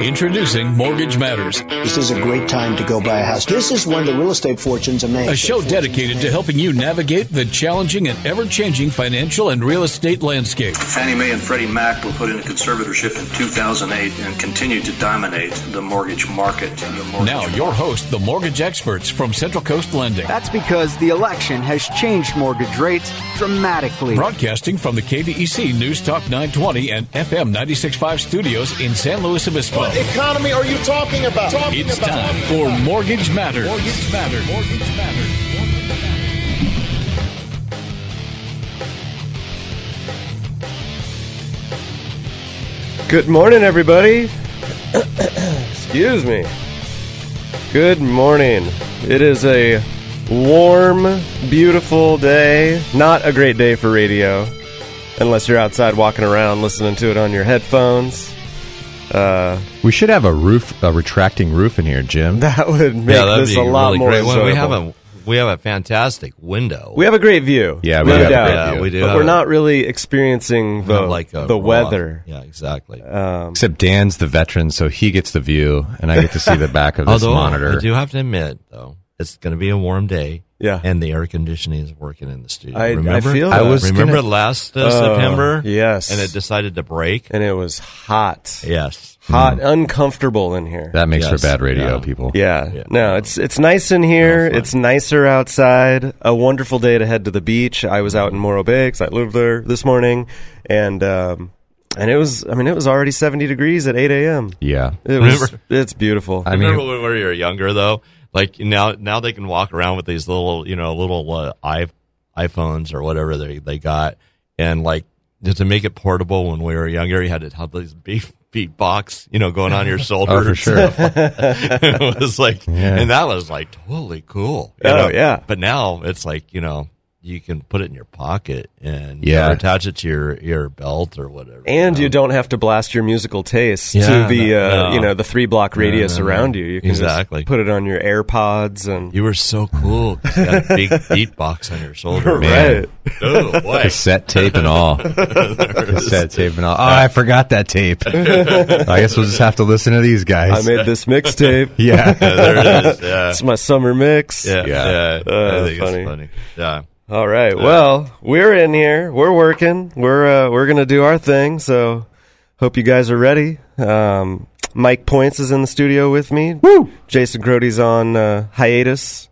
Introducing Mortgage Matters, This is a great time to go buy a house. This is when the real estate fortunes are made. a show dedicated to helping you navigate the challenging and ever changing financial and real estate landscape. Fannie Mae and Freddie Mac were put into conservatorship in 2008 and continue to dominate the mortgage market. The mortgage Now, your host, the mortgage experts from Central Coast Lending, That's because the election has changed mortgage rates dramatically. broadcasting from the KVEC News Talk 920 and FM 965 studios in San Luis Obispo. What economy are you talking about? Talking It's about. time for Mortgage Matters. Mortgage Matters. Mortgage Matters. Good morning, everybody. Excuse me. Good morning. It is a warm, beautiful day. Not a great day for radio, unless you're outside walking around listening to it on your headphones. Uh, We should have a roof, a retracting roof in here, Jim. that would make yeah, this a lot really more great. Well, enjoyable. we have a we have a fantastic window. We have a great view. Yeah, we no have a doubt. great yeah, we do. But we're a- not really experiencing the like the raw- weather. Yeah, exactly. Um, Except Dan's the veteran, so he gets the view, and I get to see the back of this Although monitor. I do have to admit, though, it's going to be a warm day. Yeah. and the air conditioning is working in the studio. I- I remember? feel I was remember gonna- last uh, Oh, September. yes. and it decided to break. and it was hot, Yes, hot, uncomfortable in here. that makes Yes, for bad radio, yeah. people. Yeah. Yeah. No, it's it's nice in here. Fine. it's nicer outside. A wonderful day to head to the beach. I was out in Morro Bay 'cause I lived there this morning, and um, and it was. I mean, it was already seventy degrees at eight a.m. Yeah. It was. Remember- It's beautiful. I mean, remember when we were younger though? Like now, now they can walk around with these little, you know, little uh, iPhones or whatever they they got, and like just to make it portable. When we were younger, you had to have these beef beat box, you know, going on your shoulder. Oh, for and sure. it was like, Yeah. and that was like totally cool. you Oh, know? yeah. But now it's like you know. You can put it in your pocket and Yeah. or attach it to your, your belt or whatever. and know? you don't have to blast your musical taste Yeah, to the no, uh, no. you know the three block radius no, no. around you. You can Exactly. just put it on your AirPods and You were so cool. You had a big beat box on your shoulder. Man. right. Oh, boy. cassette tape and all. cassette tape and all. Oh, I forgot that tape. I guess we'll just have to listen to these guys. I made this mixtape. yeah. Yeah, there it is. Yeah. It's my summer mix. Yeah. Yeah. yeah. Uh, I think funny. it's funny. Yeah. All right. Well, we're in here. We're working. We're uh, we're gonna do our thing. So, hope you guys are ready. Um, Mike Points is in the studio with me. Woo! Jason Grody's on uh, hiatus,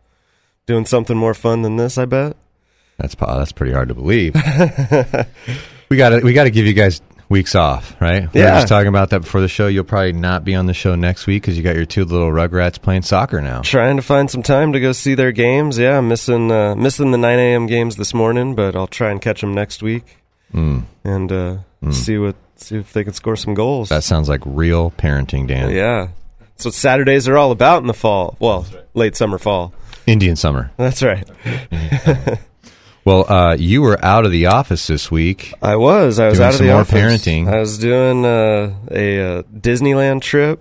doing something more fun than this. I bet. That's po- that's pretty hard to believe. we got to we got to give you guys weeks off, right? We were Yeah. just talking about that before the show. You'll probably not be on the show next week because you got your two little rugrats playing soccer now. Trying to find some time to go see their games. Yeah, I'm missing uh, missing the 9 a.m. games this morning, but I'll try and catch them next week Mm. and uh, see what see if they can score some goals. That sounds like real parenting, Dan. yeah. That's what Saturdays are all about in the fall. Well, late summer, fall. Indian summer. That's right. Well, uh, you were out of the office this week. I was. I was out of the more office. parenting. I was doing uh, a uh, Disneyland trip.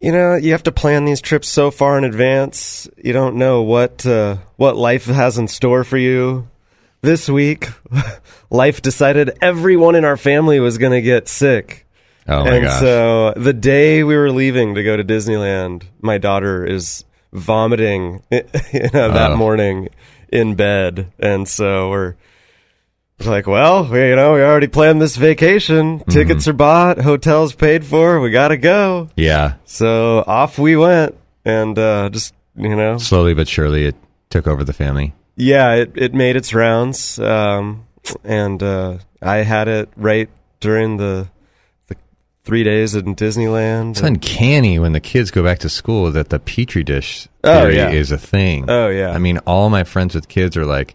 You know, you have to plan these trips so far in advance. You don't know what uh, what life has in store for you. This week, life decided everyone in our family was going to get sick. Oh my and gosh! so the day we were leaving to go to Disneyland, my daughter is vomiting you know, that Oh. morning in bed, and so we're like, well, we, you know, we already planned this vacation. Mm-hmm. Tickets are bought, hotels paid for. We got to go. yeah, So off we went, and uh, just you know, slowly but surely it took over the family. yeah, it, it made its rounds, um, and uh, I had it right during the three days in Disneyland. It's uncanny when the kids go back to school that the petri dish Oh, theory yeah. is a thing. Oh, yeah. I mean, all my friends with kids are like,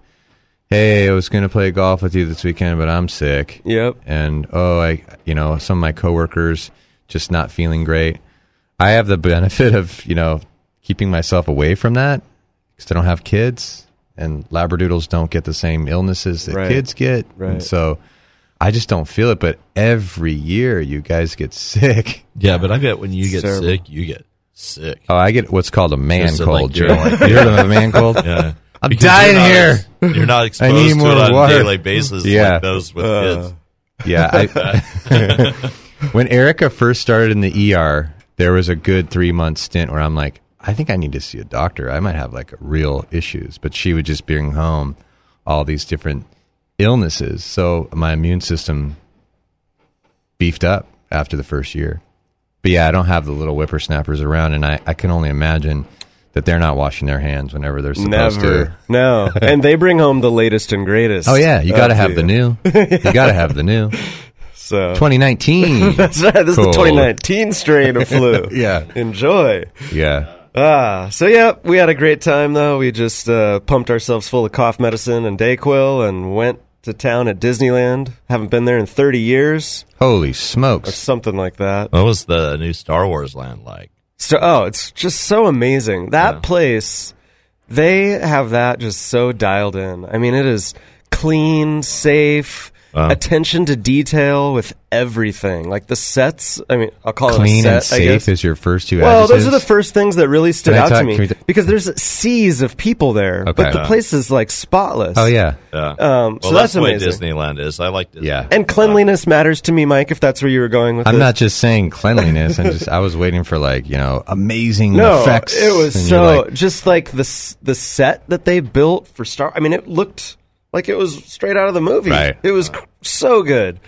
"Hey, I was going to play golf with you this weekend, but I'm sick." Yep. And oh, I, you know, some of my coworkers just not feeling great. I have the benefit of you know keeping myself away from that because I don't have kids, and labradoodles don't get the same illnesses that Right. kids get, Right. and so I just don't feel it. But every year, you guys get sick. Yeah, but I bet when you get Terrible. sick, you get sick. Oh, I get what's called a man Just, cold. like, you're like- you heard of a man cold? Yeah. I'm Because dying you're not here. ex- You're not I exposed need to more it on water. a daily basis Yeah. like those with Uh, kids. Yeah. I, when Erica first started in the ER, there was a good three month stint where I'm like, I think I need to see a doctor. I might have like real issues. But she would just bring home all these different illnesses. So my immune system beefed up after the first year. But yeah, I don't have the little whippersnappers around, and I, I can only imagine that they're not washing their hands whenever they're supposed Never. to. No. and they bring home the latest and greatest. Oh yeah, you got to have the new. You got to have the new. So 2019. That's right. This Cool. is the 2019 strain of flu. Yeah. Enjoy. Yeah. Ah, so yeah, we had a great time though. We just uh, pumped ourselves full of cough medicine and Dayquil and went to town at Disneyland. Haven't been there in 30 years Holy smokes. or smokes. something like that. What was the new Star Wars land like? So, oh, it's just so amazing. That Yeah. place, they have that just so dialed in. I mean, it is clean, safe, Wow. attention to detail with everything. Like the sets, I mean, I'll call Clean it a and set, I safe guess. is your first two Well, those are the first things that really stood Can out talk- to me can t- because there's seas of people there, Okay. but the Yeah. place is like spotless. Oh yeah. Yeah. Um, well, so that's, that's the way. Disneyland is. I like Disneyland. Yeah. And cleanliness matters to me, Mike. If that's where you were going with I'm this. not just saying cleanliness. I'm just I was waiting for like, you know, amazing No, effects. it was so like, just like the the set that they built for Star. I mean, it looked like it was straight out of the movie. Right. It was so good.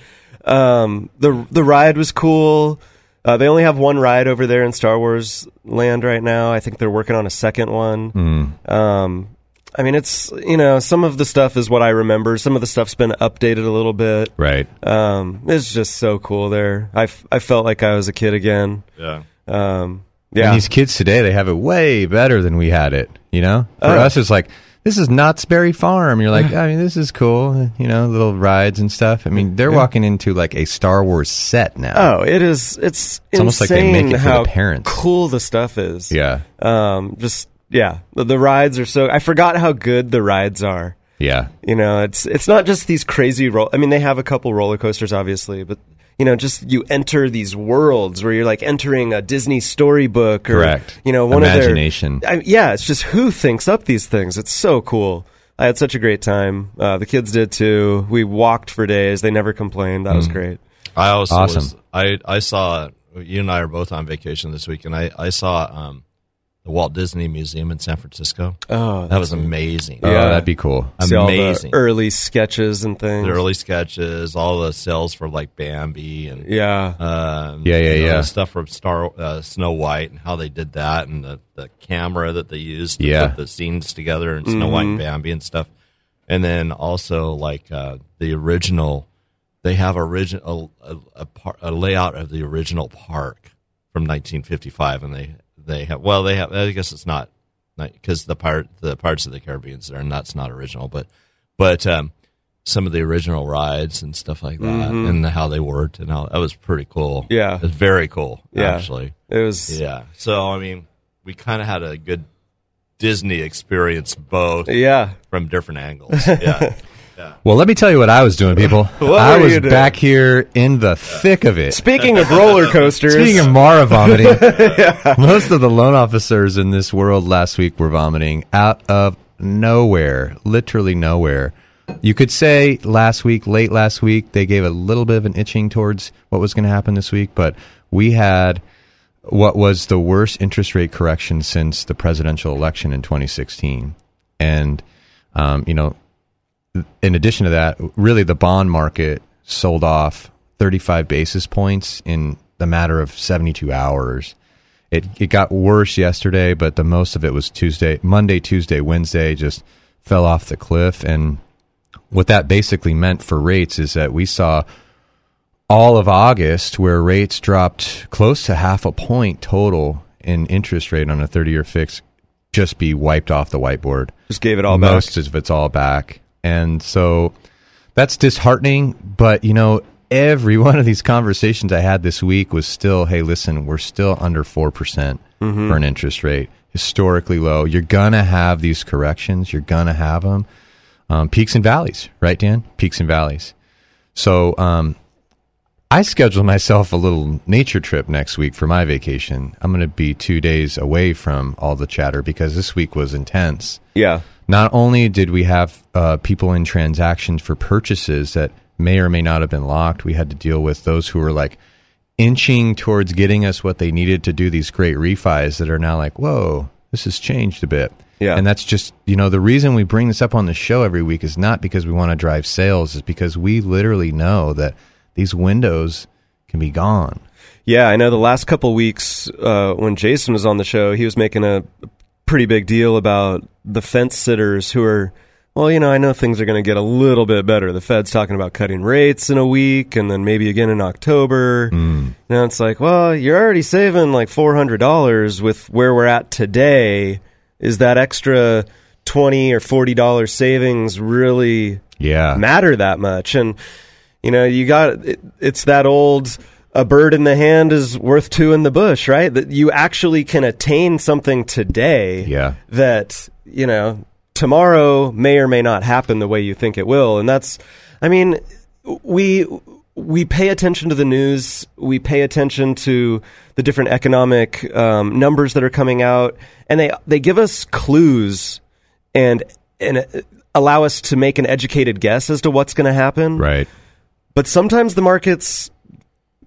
Um, the the ride was cool. Uh, they only have one ride over there in Star Wars Land right now. I think they're working on a second one. Hmm. Um, I mean, it's you know some of the stuff is what I remember. Some of the stuff's been updated a little bit. right. Um, it's just so cool there. I, f- I felt like I was a kid again. Yeah. Um, And yeah. these kids today, they have it way better than we had it. You know, for Oh. us, it's like this is Knott's Berry Farm. You're like, I mean, this is cool. You know, little rides and stuff. I mean, they're walking into like a Star Wars set now. Oh, it is. It's, It's almost like they make it for the how parents. cool the stuff is. Yeah, Um, just yeah, the, the rides are so. I forgot how good the rides are. yeah, You know, it's it's not just these crazy roll. I mean, they have a couple roller coasters, obviously, but you know, just you enter these worlds where you're like entering a Disney storybook or Correct. you know one Imagination. of their. I, yeah, it's just who thinks up these things. It's so cool. I had such a great time. Uh, the kids did too. We walked for days. They never complained. That was Mm. great. I also Awesome. was, I I saw you and I are both on vacation this week, and I I saw um, the Walt Disney Museum in San Francisco. Oh, that was amazing. Oh, Yeah. that'd be cool. See all the Amazing. early sketches and things. The early sketches, all the sales for like Bambi and yeah. um, Yeah, yeah, you know, yeah. stuff from Star uh, Snow White and how they did that, and the, the camera that they used to Yeah. put the scenes together, and Snow White and Mm-hmm. Bambi and stuff. And then also like uh, the original, they have original a, a, par- a layout of the original park from 1955, and they they have well they have I guess it's not because the part the Pirates of the Caribbean's there, and that's not original, but but um, some of the original rides and stuff like that, and how they worked, and how that was pretty cool. Mm-hmm. Yeah. it was very cool. Yeah. actually, It was. yeah. So I mean, we kind of had a good Disney experience both Yeah. from different angles. Yeah, Well, let me tell you what I was doing, people. What I was you doing? back here in the thick of it. Speaking of roller coasters, Speaking of Mara vomiting, most of the loan officers in this world last week were vomiting out of nowhere, literally nowhere. You could say last week, late last week, they gave a little bit of an itching towards what was going to happen this week, but we had what was the worst interest rate correction since the presidential election in 2016. And, um, you know, in addition to that, really the bond market sold off 35 basis points in the matter of 72 hours. It it got worse yesterday, but the most of it was Tuesday, Monday, Tuesday, Wednesday just fell off the cliff and what that basically meant for rates is that we saw all of August where rates dropped close to half a point total in interest rate on a 30-year fix just be wiped off the whiteboard just gave it all back. most of it's all back and so that's disheartening but you know every one of these conversations i had this week was still hey listen we're still under 4% for an interest rate. Historically low. You're gonna have these corrections. You're gonna have them um, peaks and valleys right dan? Peaks and valleys. So um, I scheduled myself a little nature trip next week for my vacation. I'm going to be two days away from all the chatter because this week was intense. Yeah. Not only did we have uh, people in transactions for purchases that may or may not have been locked, we had to deal with those who were like inching towards getting us what they needed to do these great refis that are now like, whoa, this has changed a bit. Yeah. And that's just, you know, the reason we bring this up on the show every week is not because we want to drive sales, is because we literally know that these windows can be gone. Yeah, I know the last couple weeks uh, when Jason was on the show, he was making a pretty big deal about the fence sitters who are, well, you know, I know things are going to get a little bit better. The Fed's talking about cutting rates in a week and then maybe again in October. Mm. Now it's like, well, you're already saving like $400 with where we're at today. Is that extra 20 or $40 savings really Yeah. matter that much? And, you know, you got it, it's that old a bird in the hand is worth two in the bush, right? That you actually can attain something today Yeah. that, you know, tomorrow may or may not happen the way you think it will. And that's I mean, we we pay attention to the news, we pay attention to the different economic um, numbers that are coming out, and they they give us clues and and uh, allow us to make an educated guess as to what's going to happen. Right. But sometimes the markets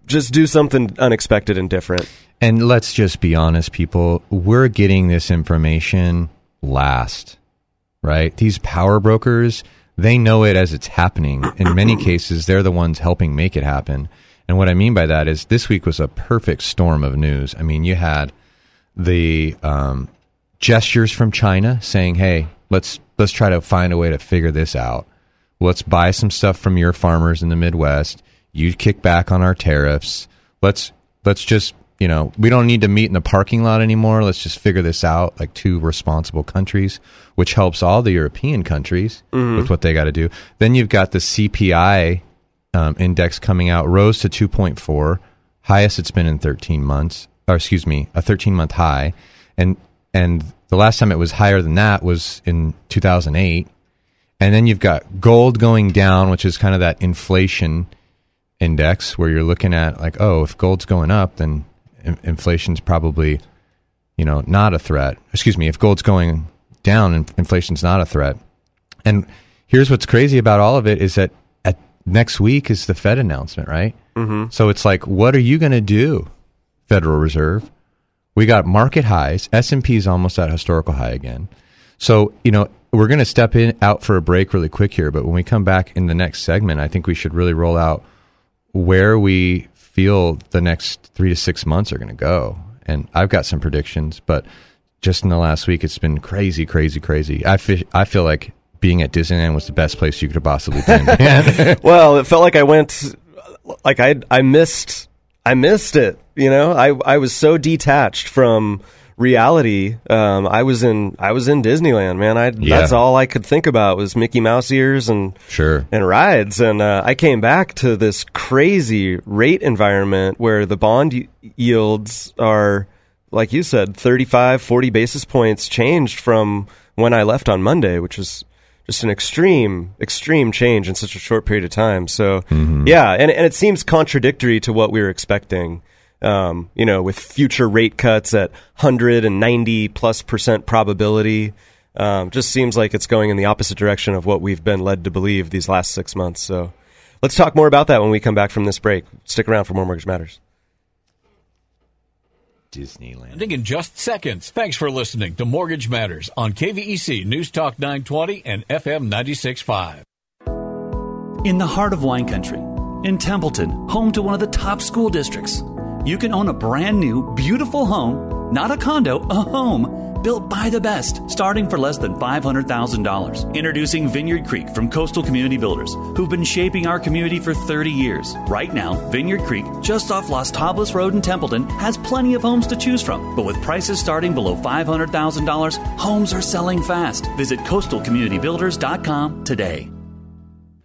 just do something unexpected and different. And let's just be honest, people. We're getting this information last, right? These power brokers, they know it as it's happening. In many cases, they're the ones helping make it happen. And what I mean by that is this week was a perfect storm of news. I mean, you had the um, gestures from China saying, "Hey, let's let's try to find a way to figure this out. Let's buy some stuff from your farmers in the Midwest. You kick back on our tariffs. Let's let's just you know we don't need to meet in the parking lot anymore. Let's just figure this out like two responsible countries, which helps all the European countries with what they got to do. Then you've got the CPI um, index coming out rose to 2.4, highest it's been in 13 months, or excuse me, a 13 month high, and and the last time it was higher than that was in 2008. And then you've got gold going down, which is kind of that inflation index where you're looking at like, oh, if gold's going up, then in- inflation's probably, you know, not a threat. Excuse me, if gold's going down, in- inflation's not a threat. And here's what's crazy about all of it is that at next week is the Fed announcement, right? Mm-hmm. So it's like, what are you going to do, Federal Reserve? We got market highs. S and P is almost at historical high again. So you know we're going to step in out for a break really quick here, but when we come back in the next segment, I think we should really roll out where we feel the next three to six months are going to go. And I've got some predictions, but just in the last week, it's been crazy, crazy, crazy. I feel, I feel like being at Disneyland was the best place you could have possibly been. Well, it felt like I went, like I I missed I missed it. You know, I I was so detached from reality. Um, I was in I was in Disneyland, man. I Yeah. that's all I could think about was Mickey Mouse ears and sure. and rides. And uh, I came back to this crazy rate environment where the bond y- yields are, like you said, 35, 40 basis points changed from when I left on Monday, which is just an extreme, extreme change in such a short period of time. So, yeah, and, and it seems contradictory to what we were expecting. Um, you know, with future rate cuts at 190 plus percent probability. Um, just seems like it's going in the opposite direction of what we've been led to believe these last six months. So let's talk more about that when we come back from this break. Stick around for more Mortgage Matters. Disneyland. Ending in just seconds. Thanks for listening to Mortgage Matters on KVEC News Talk 920 and FM 96.5. In the heart of wine country, in Templeton, home to one of the top school districts, you can own a brand new, beautiful home, not a condo, a home, built by the best, starting for less than $500,000. Introducing Vineyard Creek from Coastal Community Builders, who've been shaping our community for 30 years. Right now, Vineyard Creek, just off Las Tablas Road in Templeton, has plenty of homes to choose from. But with prices starting below $500,000, homes are selling fast. Visit coastalcommunitybuilders.com today.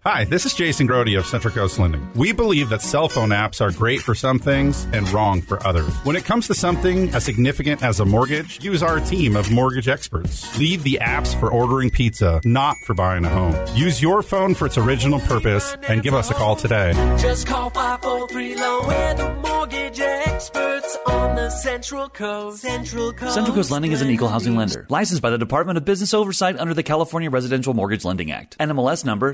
Hi, this is Jason Grody of Central Coast Lending. We believe that cell phone apps are great for some things and wrong for others. When it comes to something as significant as a mortgage, use our team of mortgage experts. Leave the apps for ordering pizza, not for buying a home. Use your phone for its original purpose and give us a call today. Just call 543 Loan. We're the mortgage experts on the Central Coast. Central Coast. Central Coast Lending is an equal housing lender, licensed by the Department of Business Oversight under the California Residential Mortgage Lending Act. NMLS number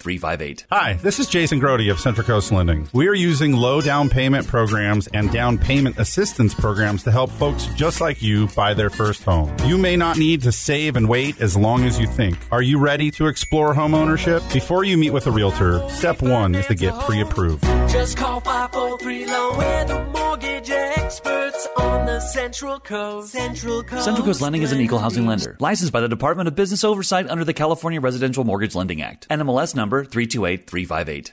328358. Hi, this is Jason Grody of Central Coast Lending. We are using low down payment programs and down payment assistance programs to help folks just like you buy their first home. You may not need to save and wait as long as you think. Are you ready to explore home ownership? Before you meet with a realtor, step one is to get pre approved. Just call 543 Loan. We're the mortgage experts on the Central Coast. Central Coast. Central Coast Lending is an equal housing lender, licensed by the Department of Business Oversight under the California Residential Mortgage Lending Act. NMLS number 328358.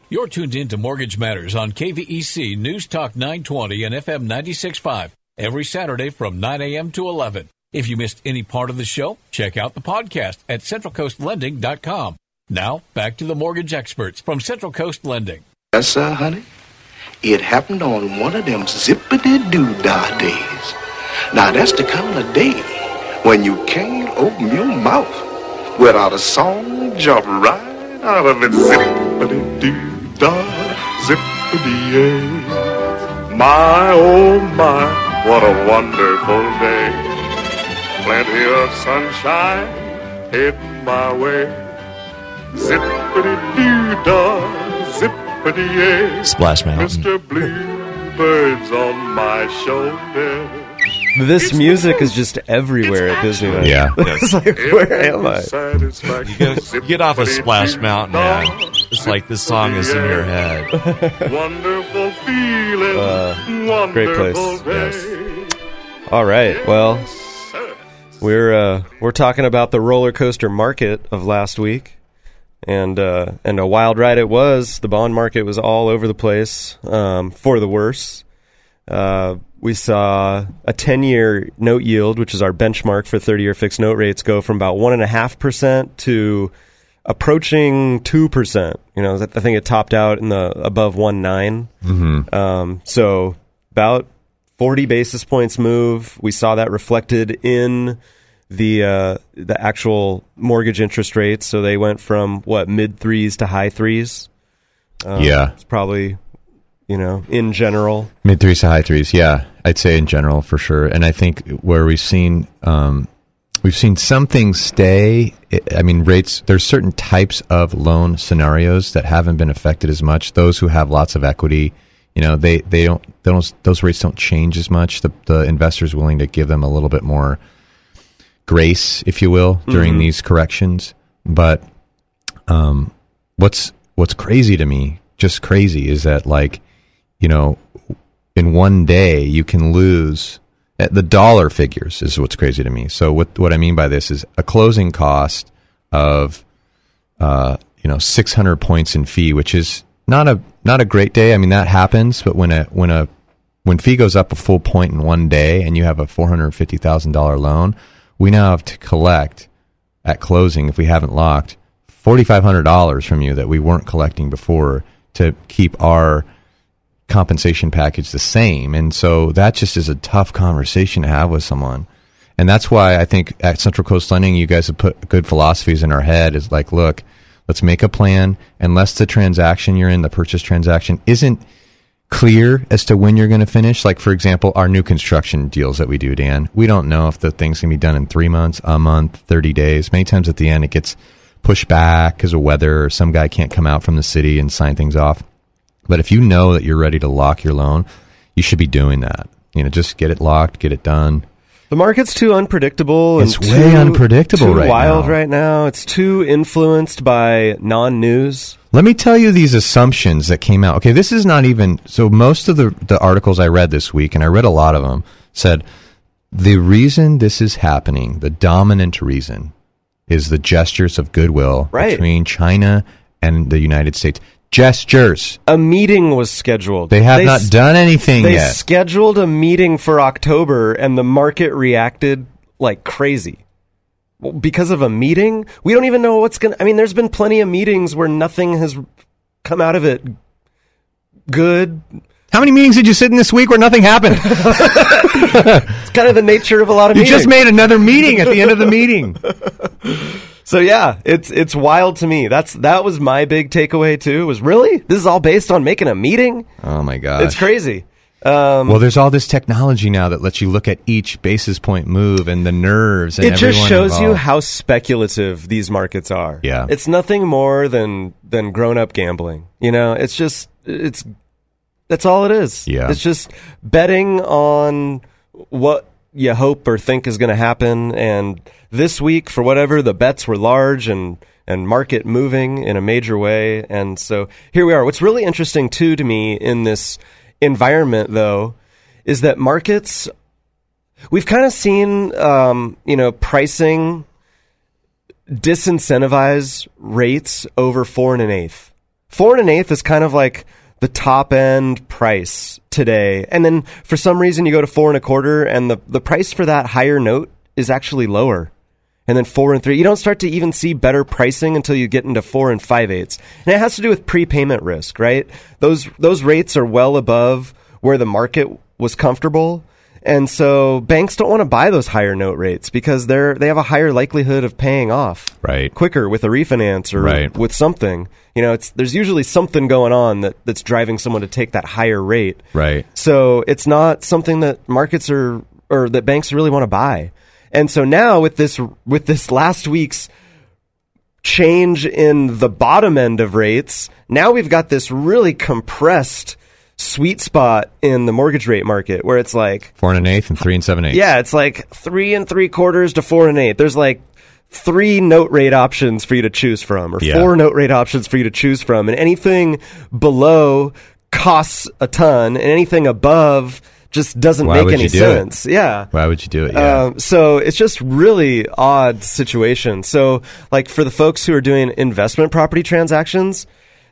You're tuned in to Mortgage Matters on KVEC News Talk 920 and FM 96.5 every Saturday from 9 a.m. to 11. If you missed any part of the show, check out the podcast at centralcoastlending.com. Now, back to the mortgage experts from Central Coast Lending. Yes, sir, honey. It happened on one of them zippity doo dah days. Now, that's the kind of day when you can't open your mouth without a song jump right out of it. Zippity dah, zippity yay. My, oh my, what a wonderful day. Plenty of sunshine heading my way. Zippity doo dah, zippity yay. Splash Mountain. Mr. Bluebird's on my shoulder. This music is just everywhere at Disneyland. Yeah. it's like, where am I? You get, you get off of Splash Mountain, man. It's like this song is in your head. Wonderful feeling. Uh, great place. Yes. All right. Well, we're uh, we're talking about the roller coaster market of last week, and uh, and a wild ride it was. The bond market was all over the place um, for the worse. Uh, we saw a 10 year note yield, which is our benchmark for 30 year fixed note rates, go from about 1.5% to approaching 2%. You know, I think it topped out in the above 1.9. Mm-hmm. Um, so about 40 basis points move. We saw that reflected in the uh, the actual mortgage interest rates. So they went from what mid threes to high threes. Um, Yeah. it's probably you know in general. Mid threes to high threes, yeah, I'd say in general for sure. And I think where we've seen um, we've seen some things stay. I- mean, rates. There's certain types of loan scenarios that haven't been affected as much. Those who have lots of equity, you know, they they don't they don't those rates don't change as much. The the investor's willing to give them a little bit more grace, if you will, during Mhm. these corrections. But um, what's what's crazy to me, just crazy, is that like you know, in one day you can lose uh, the dollar figures is what's crazy to me. So what what I mean by this is a closing cost of uh, you know 600 points in fee, which is not a not a great day. I mean that happens, but when a when a when fee goes up a full point in one day and you have a four hundred fifty thousand dollar loan, we now have to collect at closing if we haven't locked forty five hundred dollars from you that we weren't collecting before to keep our compensation package the same. And so that just is a tough conversation to have with someone. And that's why I think at Central Coast Lending, you guys have put good philosophies in our head is like, look, let's make a plan. Unless the transaction you're in, the purchase transaction, isn't clear as to when you're going to finish. Like, for example, our new construction deals that we do, Dan, we don't know if the thing's going to be done in three months, a month, 30 days. Many times at the end, it gets pushed back because of weather or some guy can't come out from the city and sign things off. But if you know that you're ready to lock your loan, you should be doing that. You know, just get it locked, get it done. The market's too unpredictable. It's way too- unpredictable too right wild now. right now. It's too influenced by non-news. Let me tell you these assumptions that came out. Okay, this is not even so. Most of the the articles I read this week, and I read a lot of them, said the reason this is happening, the dominant reason, is the gestures of goodwill Right. between China and the United States. Gestures. A meeting was scheduled. They have not s- done anything They yet. scheduled a meeting for October, and the market reacted like crazy. Well, Because of a meeting, we don't even know what's going. to I mean, there's been plenty of meetings where nothing has come out of it good. How many meetings did you sit in this week where nothing happened? It's kind of the nature of a lot of you meetings. just made another meeting at the end of the meeting. So yeah, it's it's wild to me. That's that was my big takeaway too. Was really this is all based on making a meeting? Oh my god, It's crazy. Um, Well, there's all this technology now that lets you look at each basis point move and the nerves. And it just shows you how speculative these markets are. Yeah. it's nothing more than than grown up gambling. You know, it's just it's that's all it is. Yeah. it's just betting on what you hope or think is going to happen. And this week, for whatever, the bets were large and and market moving in a major way. And so here we are. What's really interesting too to me in this environment, though, is that markets we've kind of seen um, you know pricing disincentivize rates over four and an eighth. Four and an eighth is kind of like the top end price today, and then for some reason you go to four and a quarter, and the the price for that higher note is actually lower. And then four and three, you don't start to even see better pricing until you get into four and five eighths, and it has to do with prepayment risk, right? Those those rates are well above where the market was comfortable, and so banks don't want to buy those higher note rates because they're they have a higher likelihood of paying off right quicker with a refinance or Right. with something. You know, it's there's usually something going on that, that's driving someone to take that higher rate. Right. So it's not something that markets are or that banks really want to buy. And so now with this with this last week's change in the bottom end of rates, now we've got this really compressed sweet spot in the mortgage rate market where it's like four and an eighth and three and seven eighths. yeah, it's like three and three quarters to four and eight. There's like three note rate options for you to choose from, or Yeah. four note rate options for you to choose from, and anything below costs a ton, and anything above just doesn't Why make any sense. it? Yeah. Why would you do it? Yeah. Um, so it's just really odd situation. So like for the folks who are doing investment property transactions,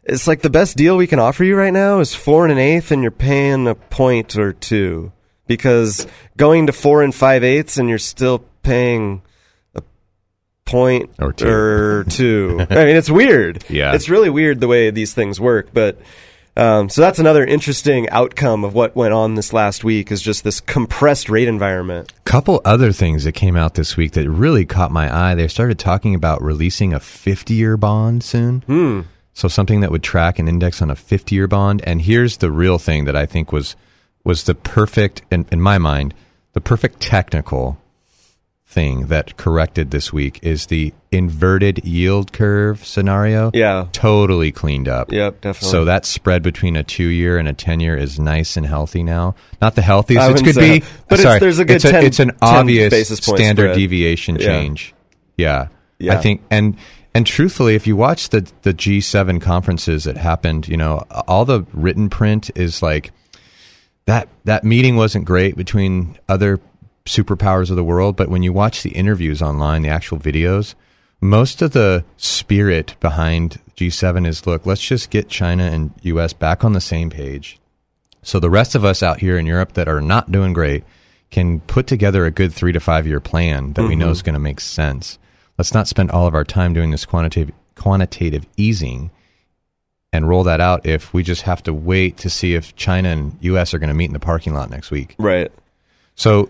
it's like the best deal we can offer you right now is four and an eighth, and you're paying a point or two. Because going to four and five eighths, and you're still paying a point Or two. or two. I mean, it's weird. Yeah. it's really weird the way these things work. But um, so that's another interesting outcome of what went on this last week is just this compressed rate environment. couple other things that came out this week that really caught my eye. They started talking about releasing a 50 year bond soon. Hmm. So something that would track an index on a 50 year bond. And here's the real thing that I think was was the perfect in, in my mind, the perfect technical thing that corrected this week is the inverted yield curve scenario. Yeah. Totally cleaned up. Yep, definitely. So that spread between a two year and a 10 year is nice and healthy now. Not the healthiest it could be. but it's- Sorry, there's a good it's, 10 it's an 10 obvious standard spread. deviation Yeah. change. Yeah. Yeah. I think and and truthfully if you watch the the G7 conferences that happened, you know, all the written print is like that that meeting wasn't great between other superpowers of the world, but when you watch the interviews online, the actual videos, most of the spirit behind G7 is look, let's just get China and US back on the same page. So the rest of us out here in Europe that are not doing great can put together a good 3 to 5 year plan that we know Mhm. is going to make sense. Let's not spend all of our time doing this quantitative quantitative easing and roll that out if we just have to wait to see if China and US are going to meet in the parking lot next week. Right. So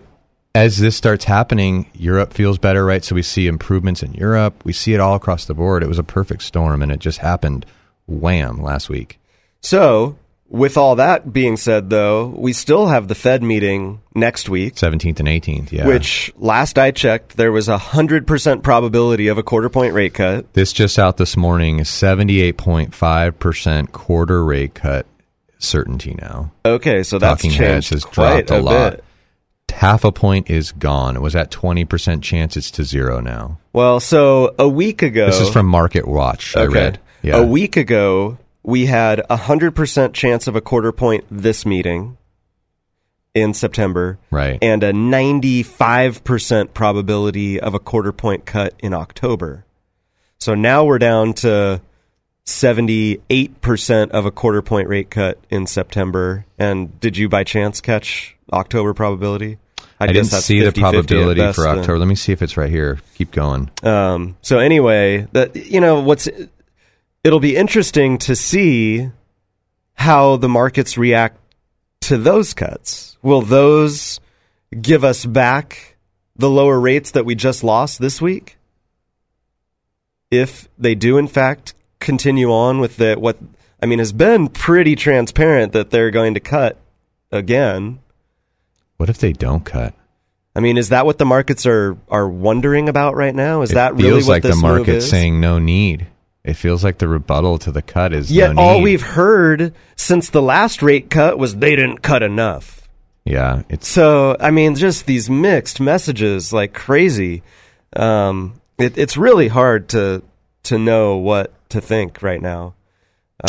as this starts happening, Europe feels better, right? So we see improvements in Europe. We see it all across the board. It was a perfect storm and it just happened wham last week. So, with all that being said, though, we still have the Fed meeting next week. 17th and 18th, yeah. Which, last I checked, there was a 100% probability of a quarter point rate cut. This just out this morning, 78.5% quarter rate cut certainty now. Okay, so that's Talking changed has quite dropped a, a lot. bit. Half a point is gone. It was at 20% chance. It's to zero now. Well, so a week ago. This is from Market Watch. I read. Yeah. A week ago, we had a 100% chance of a quarter point this meeting in September. Right. And a 95% probability of a quarter point cut in October. So now we're down to 78% of a quarter point rate cut in September. And did you by chance catch October probability? I guess didn't that's see the 50-50 probability for then. October. Let me see if it's right here. Keep going. Um, so anyway, that you know what's it'll be interesting to see how the markets react to those cuts. Will those give us back the lower rates that we just lost this week? If they do in fact continue on with the what I mean has been pretty transparent that they're going to cut again. What if they don't cut? I mean, is that what the markets are are wondering about right now? Is it that feels really what like the market's saying no need. It feels like the rebuttal to the cut is Yet no all we've heard since the last rate cut was they didn't cut enough. yeah, it's So I mean, just these mixed messages like crazy. Um, it, it's really hard to to know what to think right now.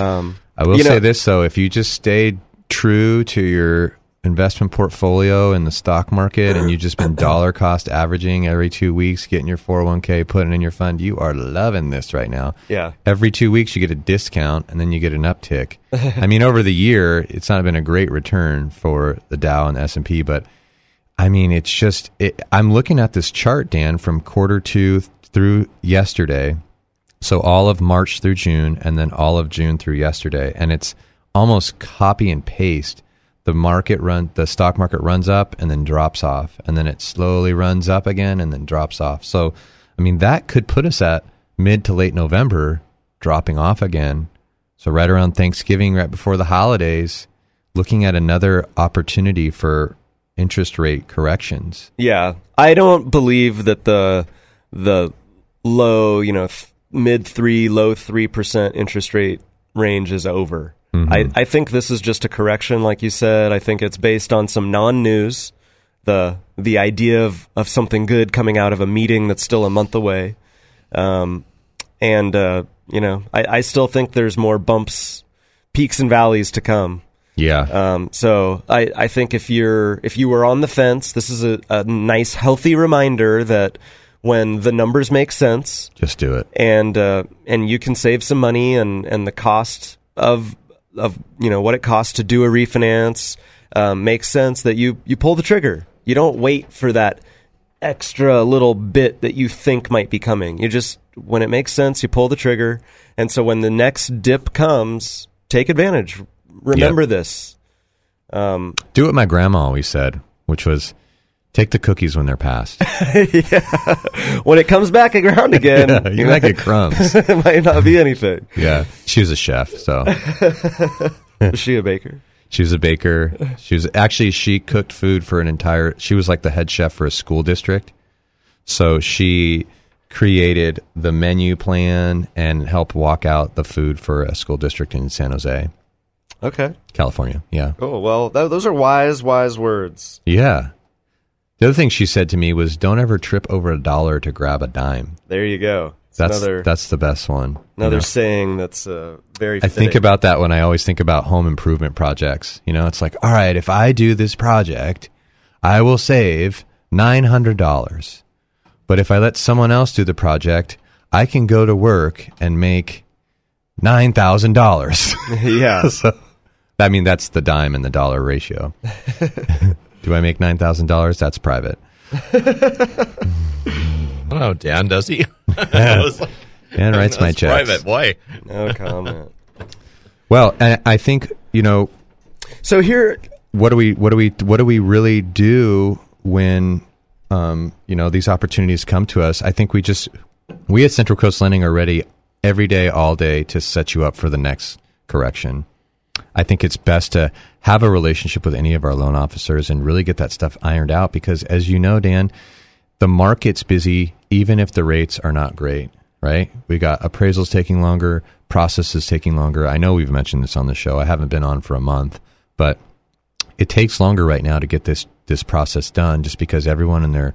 Um, I will you say know- this though: if you just stayed true to your investment portfolio in the stock market, and you've just been dollar cost averaging every two weeks, getting your four hundred one k, putting in your fund, you are loving this right now. Yeah. Every two weeks, you get a discount, and then you get an uptick. I mean, over the year, it's not been a great return for the Dow and the S and P, but I mean, it's just it, I'm looking at this chart, Dan, from quarter two through yesterday. So all of March through June, and then all of June through yesterday, and it's almost copy and paste. The market run, the stock market runs up and then drops off, and then it slowly runs up again and then drops off. So, I mean, that could put us at mid to late November, dropping off again. So right around Thanksgiving, right before the holidays, looking at another opportunity for interest rate corrections. Yeah, I don't believe that the the low, you know, th- mid three, low three percent interest rate range is over. I, I think this is just a correction, like you said. I think it's based on some non-news, the the idea of of something good coming out of a meeting that's still a month away, um, and uh, you know, I, I still think there's more bumps, peaks and valleys to come. Yeah. Um, so I, I think if you're if you were on the fence, this is a, a nice healthy reminder that when the numbers make sense, Just do it. and uh, and you can save some money and and the cost of of you know what it costs to do a refinance um, makes sense that you you pull the trigger. You don't wait for that extra little bit that you think might be coming. You just when it makes sense, you pull the trigger. And so when the next dip comes, take advantage. Remember this. Um, Do what my grandma always said, which was take the cookies when they're passed. yeah. When it comes back around again, Yeah, you might get crumbs. it might not be anything. yeah. She was a chef, so Is she a baker? she was a baker. She was actually she cooked food for an entire she was like the head chef for a school district. So she created the menu plan and helped walk out the food for a school district in San Jose, Okay. California. Yeah. Oh well, th- those are wise, wise words. Yeah. The other thing she said to me was don't ever trip over a dollar to grab a dime. There you go. It's That's another that's the best one. you another know? saying that's uh, very. I think about that when I always think about home improvement projects. You know, it's like, all right, if I do this project, I will save $900. But if I let someone else do the project, I can go to work and make $9,000. yeah. so, I mean, that's the dime and the dollar ratio. do I make $9,000? That's private. Oh, Dan, does he? Yeah. I was like, Dan writes my that's checks. Private, boy. No comment. Well, and I think, you know, So here, what do we what do we what do we really do when um, you know these opportunities come to us? I think we just we at Central Coast Lending are ready every day, all day to set you up for the next correction. I think it's best to have a relationship with any of our loan officers and really get that stuff ironed out because, as you know, Dan, the market's busy even if the rates are not great. Right? We got appraisals taking longer, processes taking longer. I know we've mentioned this on the show. I haven't been on for a month, but it takes longer right now to get this this process done just because everyone and their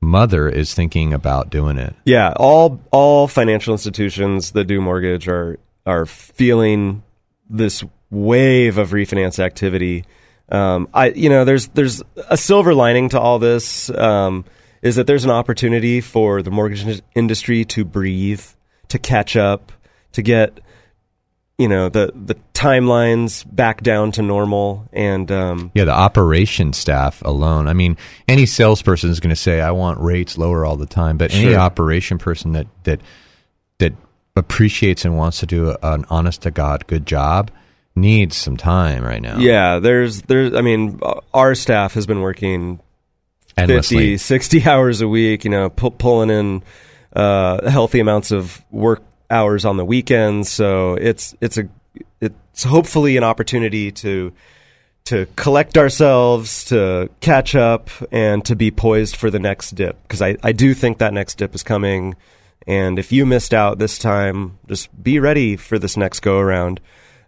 mother is thinking about doing it. yeah, all all financial institutions that do mortgage are are feeling this wave of refinance activity. Um, I, you know, there's there's a silver lining to all this. Um, is that there's an opportunity for the mortgage industry to breathe, to catch up, to get you know the the timelines back down to normal and um, yeah the operation staff alone i mean any salesperson is going to say i want rates lower all the time but any operation person that that that appreciates and wants to do an honest to god good job needs some time right now. Yeah there's there's i mean our staff has been working Endlessly. 50 60 hours a week you know pu- pulling in uh, healthy amounts of work hours on the weekends. So it's it's a it's hopefully an opportunity to to collect ourselves to catch up and to be poised for the next dip. Because I, I do think that next dip is coming. And if you missed out this time just be ready for this next go around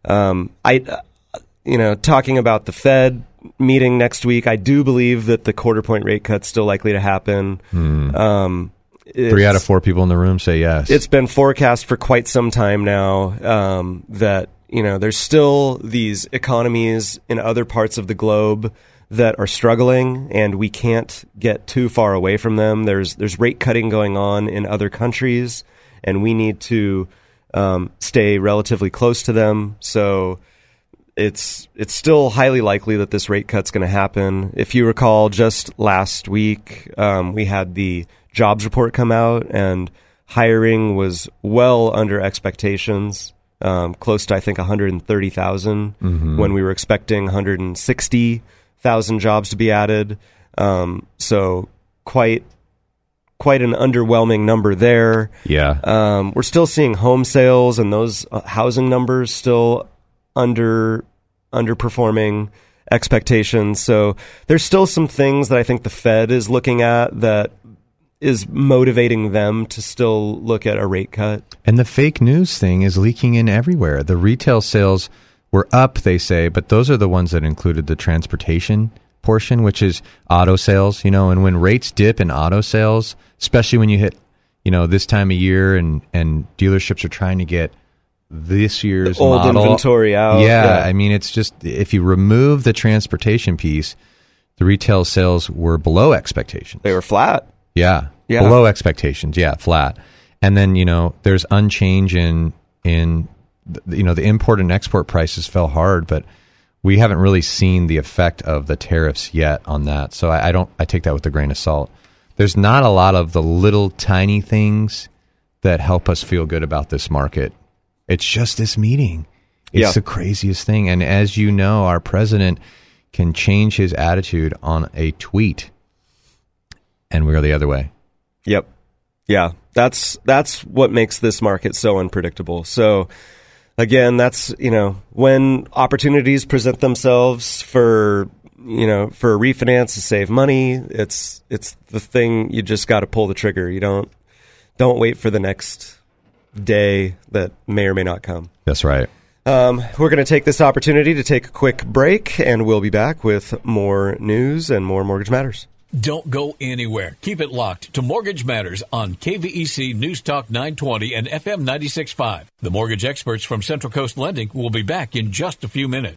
um, I uh, you know talking about the Fed meeting next week I do believe that the quarter point rate cut's still likely to happen um, Hmm. three out of four people in the room say yes it's been forecast for quite some time now um, that you know there's still these economies in other parts of the globe that are struggling, and we can't get too far away from them. There's there's rate cutting going on in other countries, and we need to um, stay relatively close to them. So it's it's still highly likely that this rate cut's going to happen. If you recall, just last week um, we had the jobs report come out, and hiring was well under expectations, um, close to I think 130,000 Mhm. when we were expecting 160,000 jobs to be added. Um, so quite quite an underwhelming number there. Yeah. Um, we're still seeing home sales and those uh, housing numbers still under underperforming expectations. So there's still some things that I think the Fed is looking at that is motivating them to still look at a rate cut. And the fake news thing is leaking in everywhere. The retail sales were up, they say, but those are the ones that included the transportation portion, which is auto sales, you know, and when rates dip in auto sales, especially when you hit, you know, this time of year and and dealerships are trying to get this year's old model- inventory out, Yeah, yeah. I mean, it's just if you remove the transportation piece, the retail sales were below expectations. They were flat. Yeah. Yeah. Below expectations. Yeah, flat. And then, you know, there's unchange in in you know, the import and export prices fell hard, but we haven't really seen the effect of the tariffs yet on that. So I, I don't I take that with a grain of salt. There's not a lot of the little tiny things that help us feel good about this market. It's just this meeting. It's Yeah. the craziest thing. And as you know, our president can change his attitude on a tweet and we're the other way. Yep. Yeah. That's that's what makes this market so unpredictable. So again, that's, you know, when opportunities present themselves for, you know, for a refinance to save money, it's it's the thing you just got to pull the trigger. You don't don't wait for the next day that may or may not come. That's right. Um, we're going to take this opportunity to take a quick break, and we'll be back with more news and more Mortgage Matters. Don't go anywhere. Keep it locked to Mortgage Matters on KVEC News Talk 920 and FM 96.5. The mortgage experts from Central Coast Lending will be back in just a few minutes.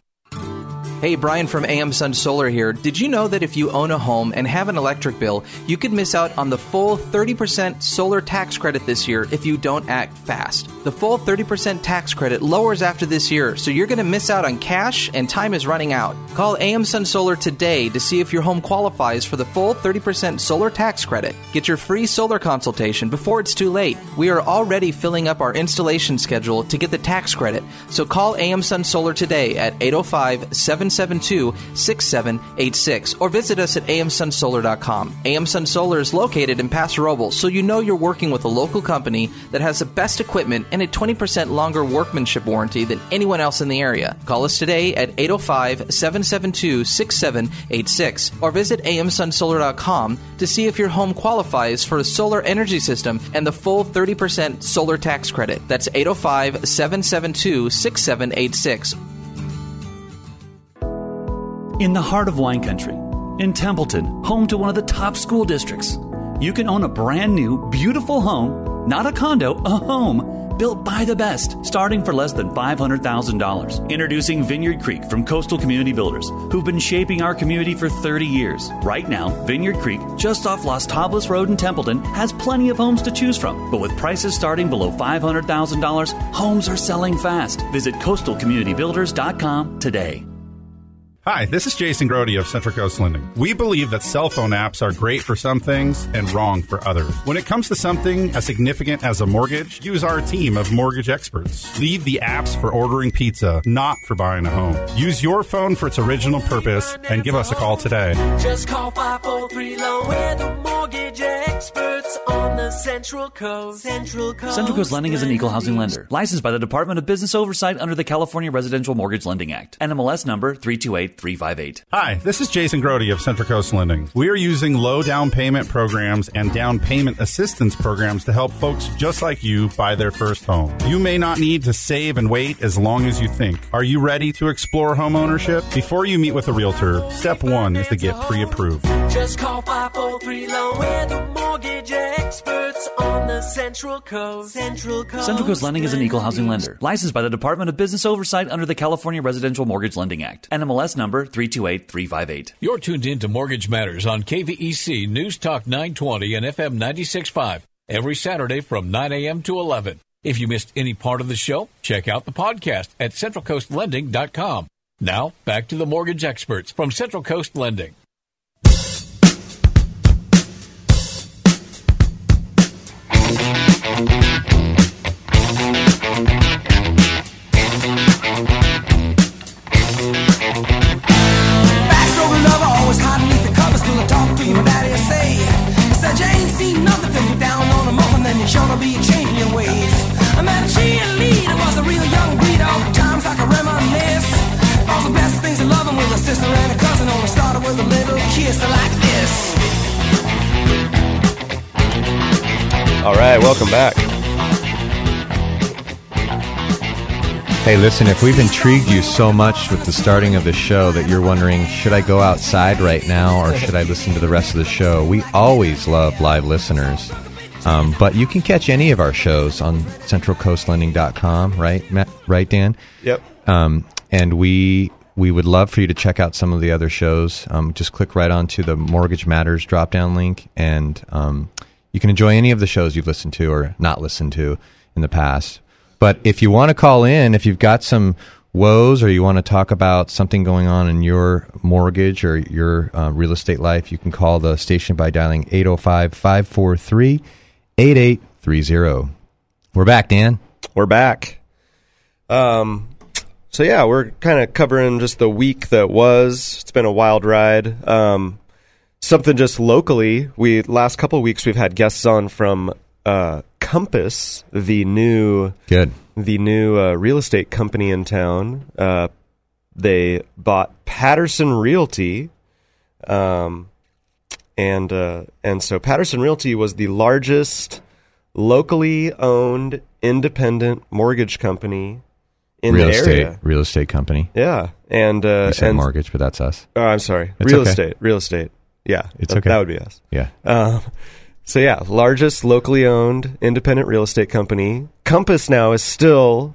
Hey, Brian from AM Sun Solar here. Did you know that if you own a home and have an electric bill, you could miss out on the full 30% solar tax credit this year if you don't act fast? The full 30% tax credit lowers after this year, so you're going to miss out on cash and time is running out. Call AM Sun Solar today to see if your home qualifies for the full 30% solar tax credit. Get your free solar consultation before it's too late. We are already filling up our installation schedule to get the tax credit, so call AM Sun Solar today at 805 772 6786 or visit us at amsunsolar.com. AM Sun Solar is located in Paso Robles, so you know you're working with a local company that has the best equipment and a 20% longer workmanship warranty than anyone else in the area. Call us today at 805 772 6786 or visit amsunsolar.com to see if your home qualifies for a solar energy system and the full 30% solar tax credit. That's 805 772 6786 In the heart of wine country, in Templeton, home to one of the top school districts, you can own a brand new, beautiful home, not a condo, a home, built by the best, starting for less than $500,000. Introducing Vineyard Creek from Coastal Community Builders, who've been shaping our community for 30 years. Right now, Vineyard Creek, just off Las Tablas Road in Templeton, has plenty of homes to choose from. But with prices starting below $500,000, homes are selling fast. Visit coastalcommunitybuilders.com today. Hi, this is Jason Grody of Central Coast Lending. We believe that cell phone apps are great for some things and wrong for others. When it comes to something as significant as a mortgage, use our team of mortgage experts. Leave the apps for ordering pizza, not for buying a home. Use your phone for its original purpose and give us a call today. Just call 543 Loan. We're the mortgage experts on the Central Coast. Central Coast. Central Coast Lending is an equal housing lender, licensed by the Department of Business Oversight under the California Residential Mortgage Lending Act. NMLS number 328358. Hi, this is Jason Grody of Central Coast Lending. We are using low down payment programs and down payment assistance programs to help folks just like you buy their first home. You may not need to save and wait as long as you think. Are you ready to explore home ownership? Before you meet with a realtor, step one is to get pre approved. Just call 543 Loan. We're the mortgage experts on the Central Coast. Central Coast. Central Coast Lending is an equal housing lender, licensed by the Department of Business Oversight under the California Residential Mortgage Lending Act. NMLS number 328358. You're tuned in to Mortgage Matters on KVEC News Talk 920 and FM 965 every Saturday from 9 a.m. to 11. If you missed any part of the show, check out the podcast at centralcoastlending.com. Now, back to the mortgage experts from Central Coast Lending. Sister and a cousin, only started with a little kiss like this. All right, welcome back. Hey, listen, if we've intrigued you so much with the starting of the show that you're wondering, should I go outside right now or should I listen to the rest of the show? We always love live listeners. Um, but you can catch any of our shows on centralcoastlending.com, right, Matt, right, Dan? Yep. Um, and we we would love for you to check out some of the other shows. Um, just click right onto the Mortgage Matters drop down link, and um, you can enjoy any of the shows you've listened to or not listened to in the past. But if you want to call in, if you've got some woes or you want to talk about something going on in your mortgage or your uh, real estate life, you can call the station by dialing 805 543 8830. We're back, Dan. We're back. Um, so yeah, we're kind of covering just the week that was. It's been a wild ride. Um, something just locally. We last couple of weeks we've had guests on from uh, Compass, the new good, the new uh, real estate company in town. Uh, they bought Patterson Realty, um, and uh, and so Patterson Realty was the largest locally owned independent mortgage company in real the estate, area. real estate company. Yeah, and uh, You said and mortgage, but that's us. Oh, I'm sorry. It's real okay. estate. Real estate. Yeah, It's that, okay. That would be us. Yeah. Um, so yeah, largest locally owned independent real estate company. Compass now is still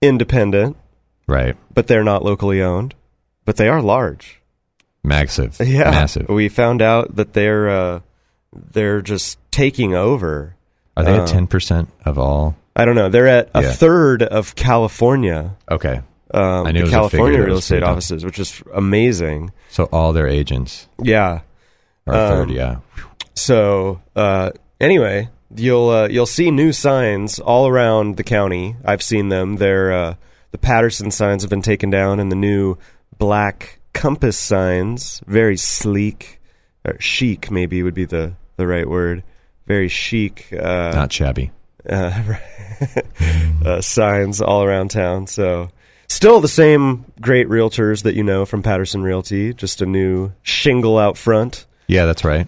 independent, Right. but they're not locally owned, but they are large. Massive. Yeah, Massive. We found out that they're uh, they're just taking over. Are they Um, at 10% of all? I don't know. They're at a Yeah. third of California. Okay. Um, I knew it the was California real estate offices, which is amazing. So all their agents Yeah. Are a third, Um, yeah. So uh, anyway, you'll uh, you'll see new signs all around the county. I've seen them. They're uh, the Patterson signs have been taken down, and the new black compass signs, very sleek, or chic maybe would be the the right word. Very chic. Uh, Not shabby. uh, uh, signs all around town. So, still the same great realtors that you know from Patterson Realty, just a new shingle out front. Yeah, that's right.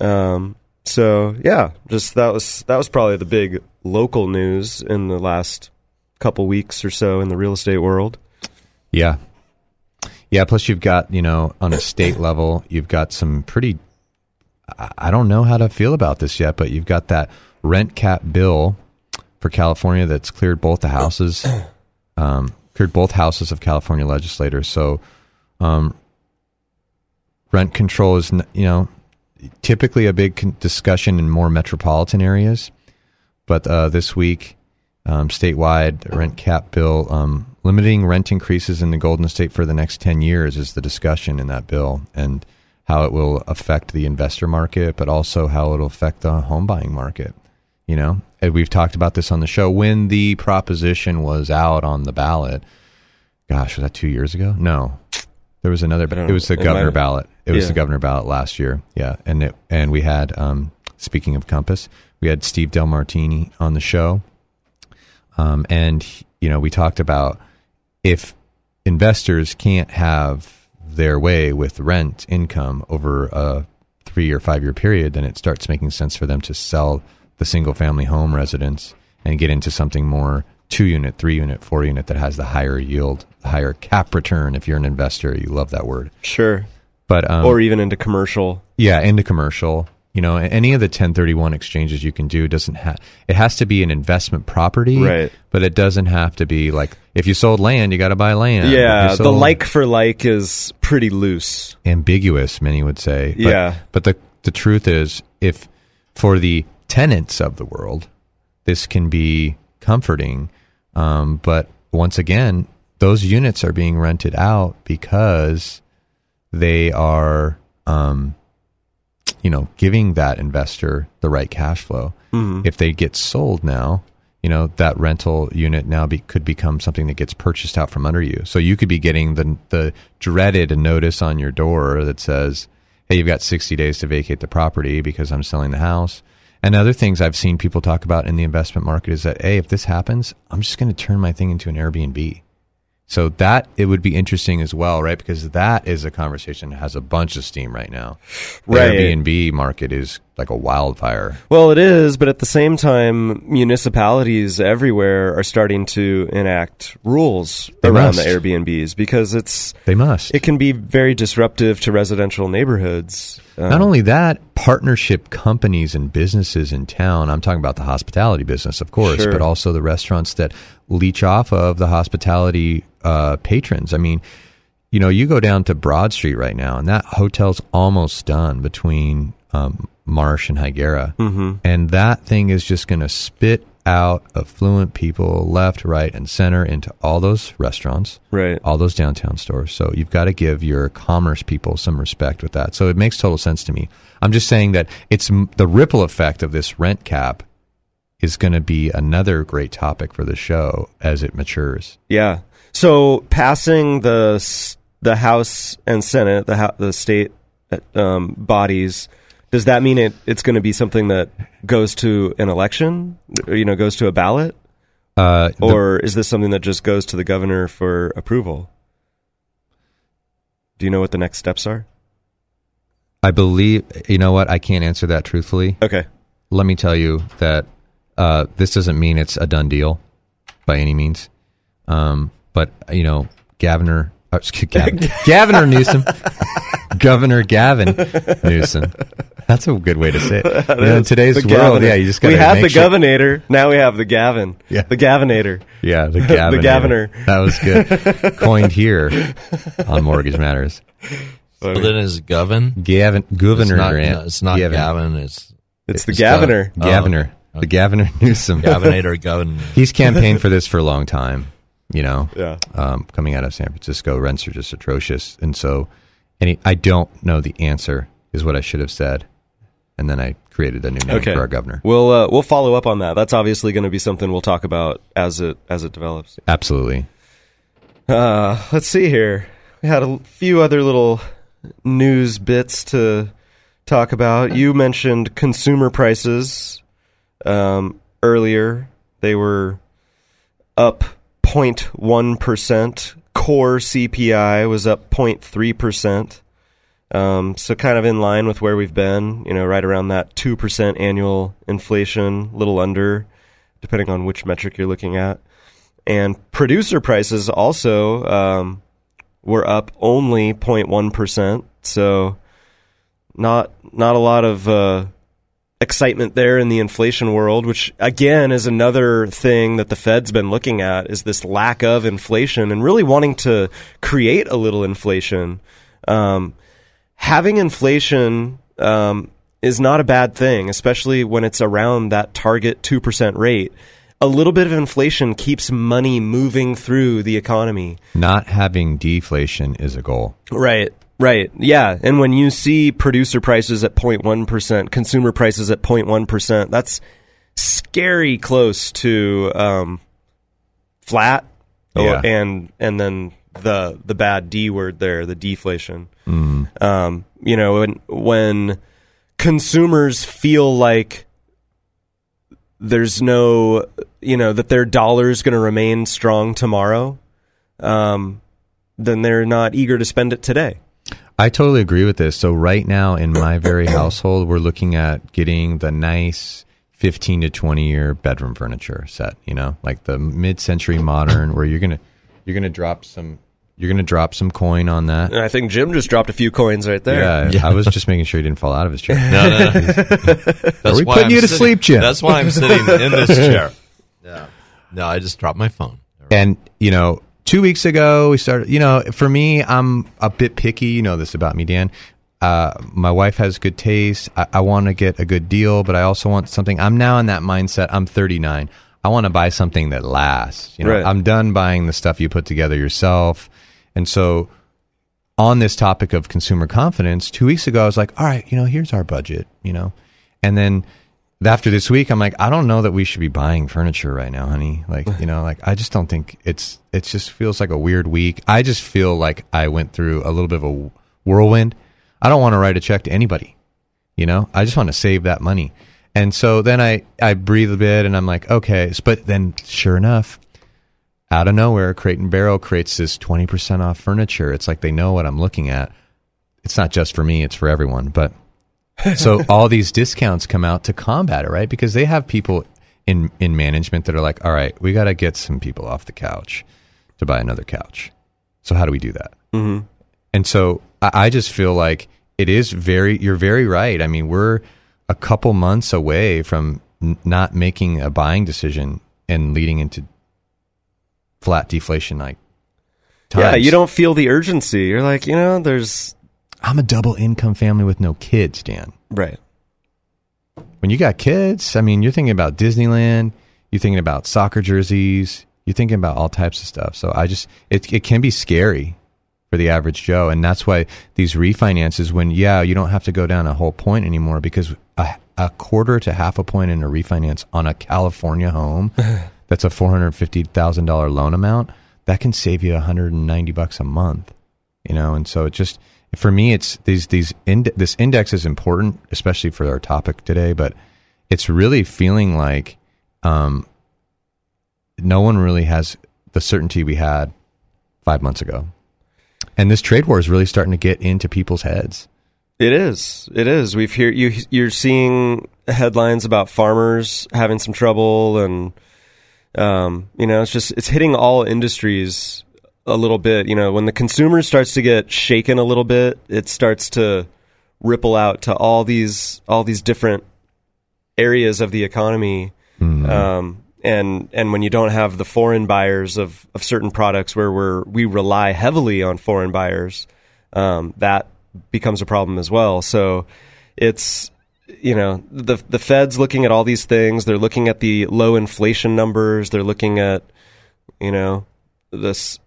Um, so yeah, just that was that was probably the big local news in the last couple weeks or so in the real estate world. Yeah. Yeah, plus you've got, you know, on a state level, you've got some pretty I- don't know how to feel about this yet, but you've got that rent cap bill for California that's cleared both the houses, um, cleared both houses of California legislators. So, um, rent control is you know typically a big discussion in more metropolitan areas, but uh, this week, um, statewide rent cap bill um, limiting rent increases in the Golden State for the next ten years is the discussion in that bill and how it will affect the investor market, but also how it'll affect the home buying market. You know, and we've talked about this on the show when the proposition was out on the ballot. Gosh, was that two years ago? No, there was another. don't It was the governor ballot. It was Yeah. the governor ballot last year. Yeah, and it, and we had. Um, speaking of Compass, we had Steve Del Martini on the show, um, and you know we talked about if investors can't have their way with rent income over a three or five year period, then it starts making sense for them to sell the single family home residence and get into something more two unit, three unit, four unit that has the higher yield, the higher cap return. If you're an investor, you love that word. Sure. But um, or even into commercial. yeah, into commercial. You know, any of the 1031 exchanges you can do doesn't have. It has to be an investment property, Right. But it doesn't have to be like if you sold land, you got to buy land. Yeah, the like for like is pretty loose. ambiguous. Many would say, But- Yeah. But the the truth is, if for the tenants of the world, this can be comforting. Um, but once again, those units are being rented out because they are, um, you know, giving that investor the right cash flow. Mhm. If they get sold now, you know that rental unit now be, could become something that gets purchased out from under you. So you could be getting the the dreaded notice on your door that says, "Hey, you've got 60 days to vacate the property because I'm selling the house." And other things I've seen people talk about in the investment market is that, "Hey, if this happens, I'm just going to turn my thing into an Airbnb." So that it would be interesting as well, right? Because that is a conversation that has a bunch of steam right now. The Right. Airbnb market is like a wildfire. Well, it is, but at the same time, municipalities everywhere are starting to enact rules They around must. the Airbnbs because it's They must. it can be very disruptive to residential neighborhoods. Um, Not only that, partnership companies and businesses in town, I'm talking about the hospitality business, of course, Sure. but also the restaurants that leech off of the hospitality uh, patrons. I mean, you know, you go down to Broad Street right now, and that hotel's almost done between um, Marsh and Higuera. Mhm. And that thing is just going to spit out affluent people left, right, and center into all those restaurants, right? All those downtown stores. So you've got to give your commerce people some respect with that. So it makes total sense to me. I'm just saying that it's m- the ripple effect of this rent cap is going to be another great topic for the show as it matures. Yeah. So passing the s- the House and Senate, the the state um, bodies, does that mean it it's going to be something that goes to an election? Or, You know, goes to a ballot, Uh, the- or is this something that just goes to the governor for approval? Do you know what the next steps are? I believe, you know what? I can't answer that truthfully. Okay. Let me tell you that uh, this doesn't mean it's a done deal by any means. Um, but, you know, Governor, uh, excuse- Gavin, Governor Newsom, Governor Gavin Newsom. That's a good way to say it. You know, in today's The world, governor. yeah, you just got we to had make the sure- governor. Now we have the Gavin. Yeah. the Gavinator. Yeah, the Gavin. The Gavin. governor. That was good. Coined here on Mortgage Matters. So then is Govern? Gavin, Governor It's not, Grant. no, it's not Gavin. Gavin. It's It's the Governor. Gov- Governor. Oh, The Governor Newsom. Gavinator Governor. He's campaigned for this for a long time, you know. Yeah. Um, coming out of San Francisco, rents are just atrocious. And so, any, I don't know the answer, is what I should have said. And then I created a new name Okay, for our governor. We'll uh, we'll follow up on that. That's obviously going to be something we'll talk about as it as it develops. Absolutely. Uh, let's see here. We had a few other little news bits to talk about. You mentioned consumer prices um, earlier. They were up 0.1%. Core CPI was up 0.3%. Um, so kind of in line with where we've been, you know, right around that 2% annual inflation, little under, depending on which metric you're looking at. And producer prices also um, were up only 0.1%. So not not a lot of uh, excitement there in the inflation world, which again is another thing that the Fed's been looking at is this lack of inflation and really wanting to create a little inflation. Um, having inflation um, is not a bad thing, especially when it's around that target 2% rate. A little bit of inflation keeps money moving through the economy. Not having deflation is a goal. Right. Right. Yeah. And when you see producer prices at 0.1%, consumer prices at 0.1%, that's scary close to um, flat. Yeah. Oh, and and then the the bad D word there, the deflation. Mm. Um, you know, when when consumers feel like there's no, you know, that their dollar is going to remain strong tomorrow, um, then they're not eager to spend it today. I totally agree with this. So right now in my very household, we're looking at getting the nice 15 to 20 year bedroom furniture set, you know, like the mid-century modern where you're going to you're going to drop some you're going to drop some coin on that. And I think Jim just dropped a few coins right there. Yeah, I was just making sure he didn't fall out of his chair. No, no, no. That's Are we why putting I'm you to sitting- sleep, Jim? That's why I'm sitting in this chair. No, no, I just dropped my phone. And you know, two weeks ago we started. You know, for me, I'm a bit picky. You know this about me, Dan. Uh, my wife has good taste. I, I want to get a good deal, but I also want something. I'm now in that mindset. I'm 39. I want to buy something that lasts. You know, Right. I'm done buying the stuff you put together yourself. And so, on this topic of consumer confidence, two weeks ago I was like, all right, you know, here's our budget. You know, and then after this week, I'm like, I don't know that we should be buying furniture right now, honey. Like, you know, like I just don't think it's. It just feels like a weird week. I just feel like I went through a little bit of a whirlwind. I don't want to write a check to anybody. You know, I just want to save that money. And so then I I breathe a bit, and I'm like, okay. But then, sure enough, out of nowhere, Crate and Barrel creates this 20% off furniture. It's like they know what I'm looking at. It's not just for me, it's for everyone. But so all these discounts come out to combat it, right? Because they have people in in management that are like, "All right, we got to get some people off the couch to buy another couch." So how do we do that? Mhm. And so I, I just feel like it is very. You're very right. I mean, we're a couple months away from n- not making a buying decision and leading into flat deflation like Yeah, you don't feel the urgency. You're like, you know, there's. I'm a double income family with no kids, Dan. Right. When you got kids, I mean, you're thinking about Disneyland, you're thinking about soccer jerseys, you're thinking about all types of stuff. So I just, it, it can be scary for the average Joe. And that's why these refinances, when, yeah, you don't have to go down a whole point anymore because a, a quarter to half a point in a refinance on a California home that's a $450,000 loan amount, that can save you 190 bucks a month you know and so it just for me it's these these ind- this index is important especially for our topic today but it's really feeling like um no one really has the certainty we had 5 months ago and this trade war is really starting to get into people's heads It is. It is. We've hear you. You're seeing headlines about farmers having some trouble, and um, you know, it's just it's hitting all industries a little bit. You know, when the consumer starts to get shaken a little bit, it starts to ripple out to all these all these different areas of the economy. Um, and and when you don't have the foreign buyers of, of certain products where we're we rely heavily on foreign buyers, um, that becomes a problem as well. So it's you know the the Fed's looking at all these things. They're looking at the low inflation numbers. They're looking at you know this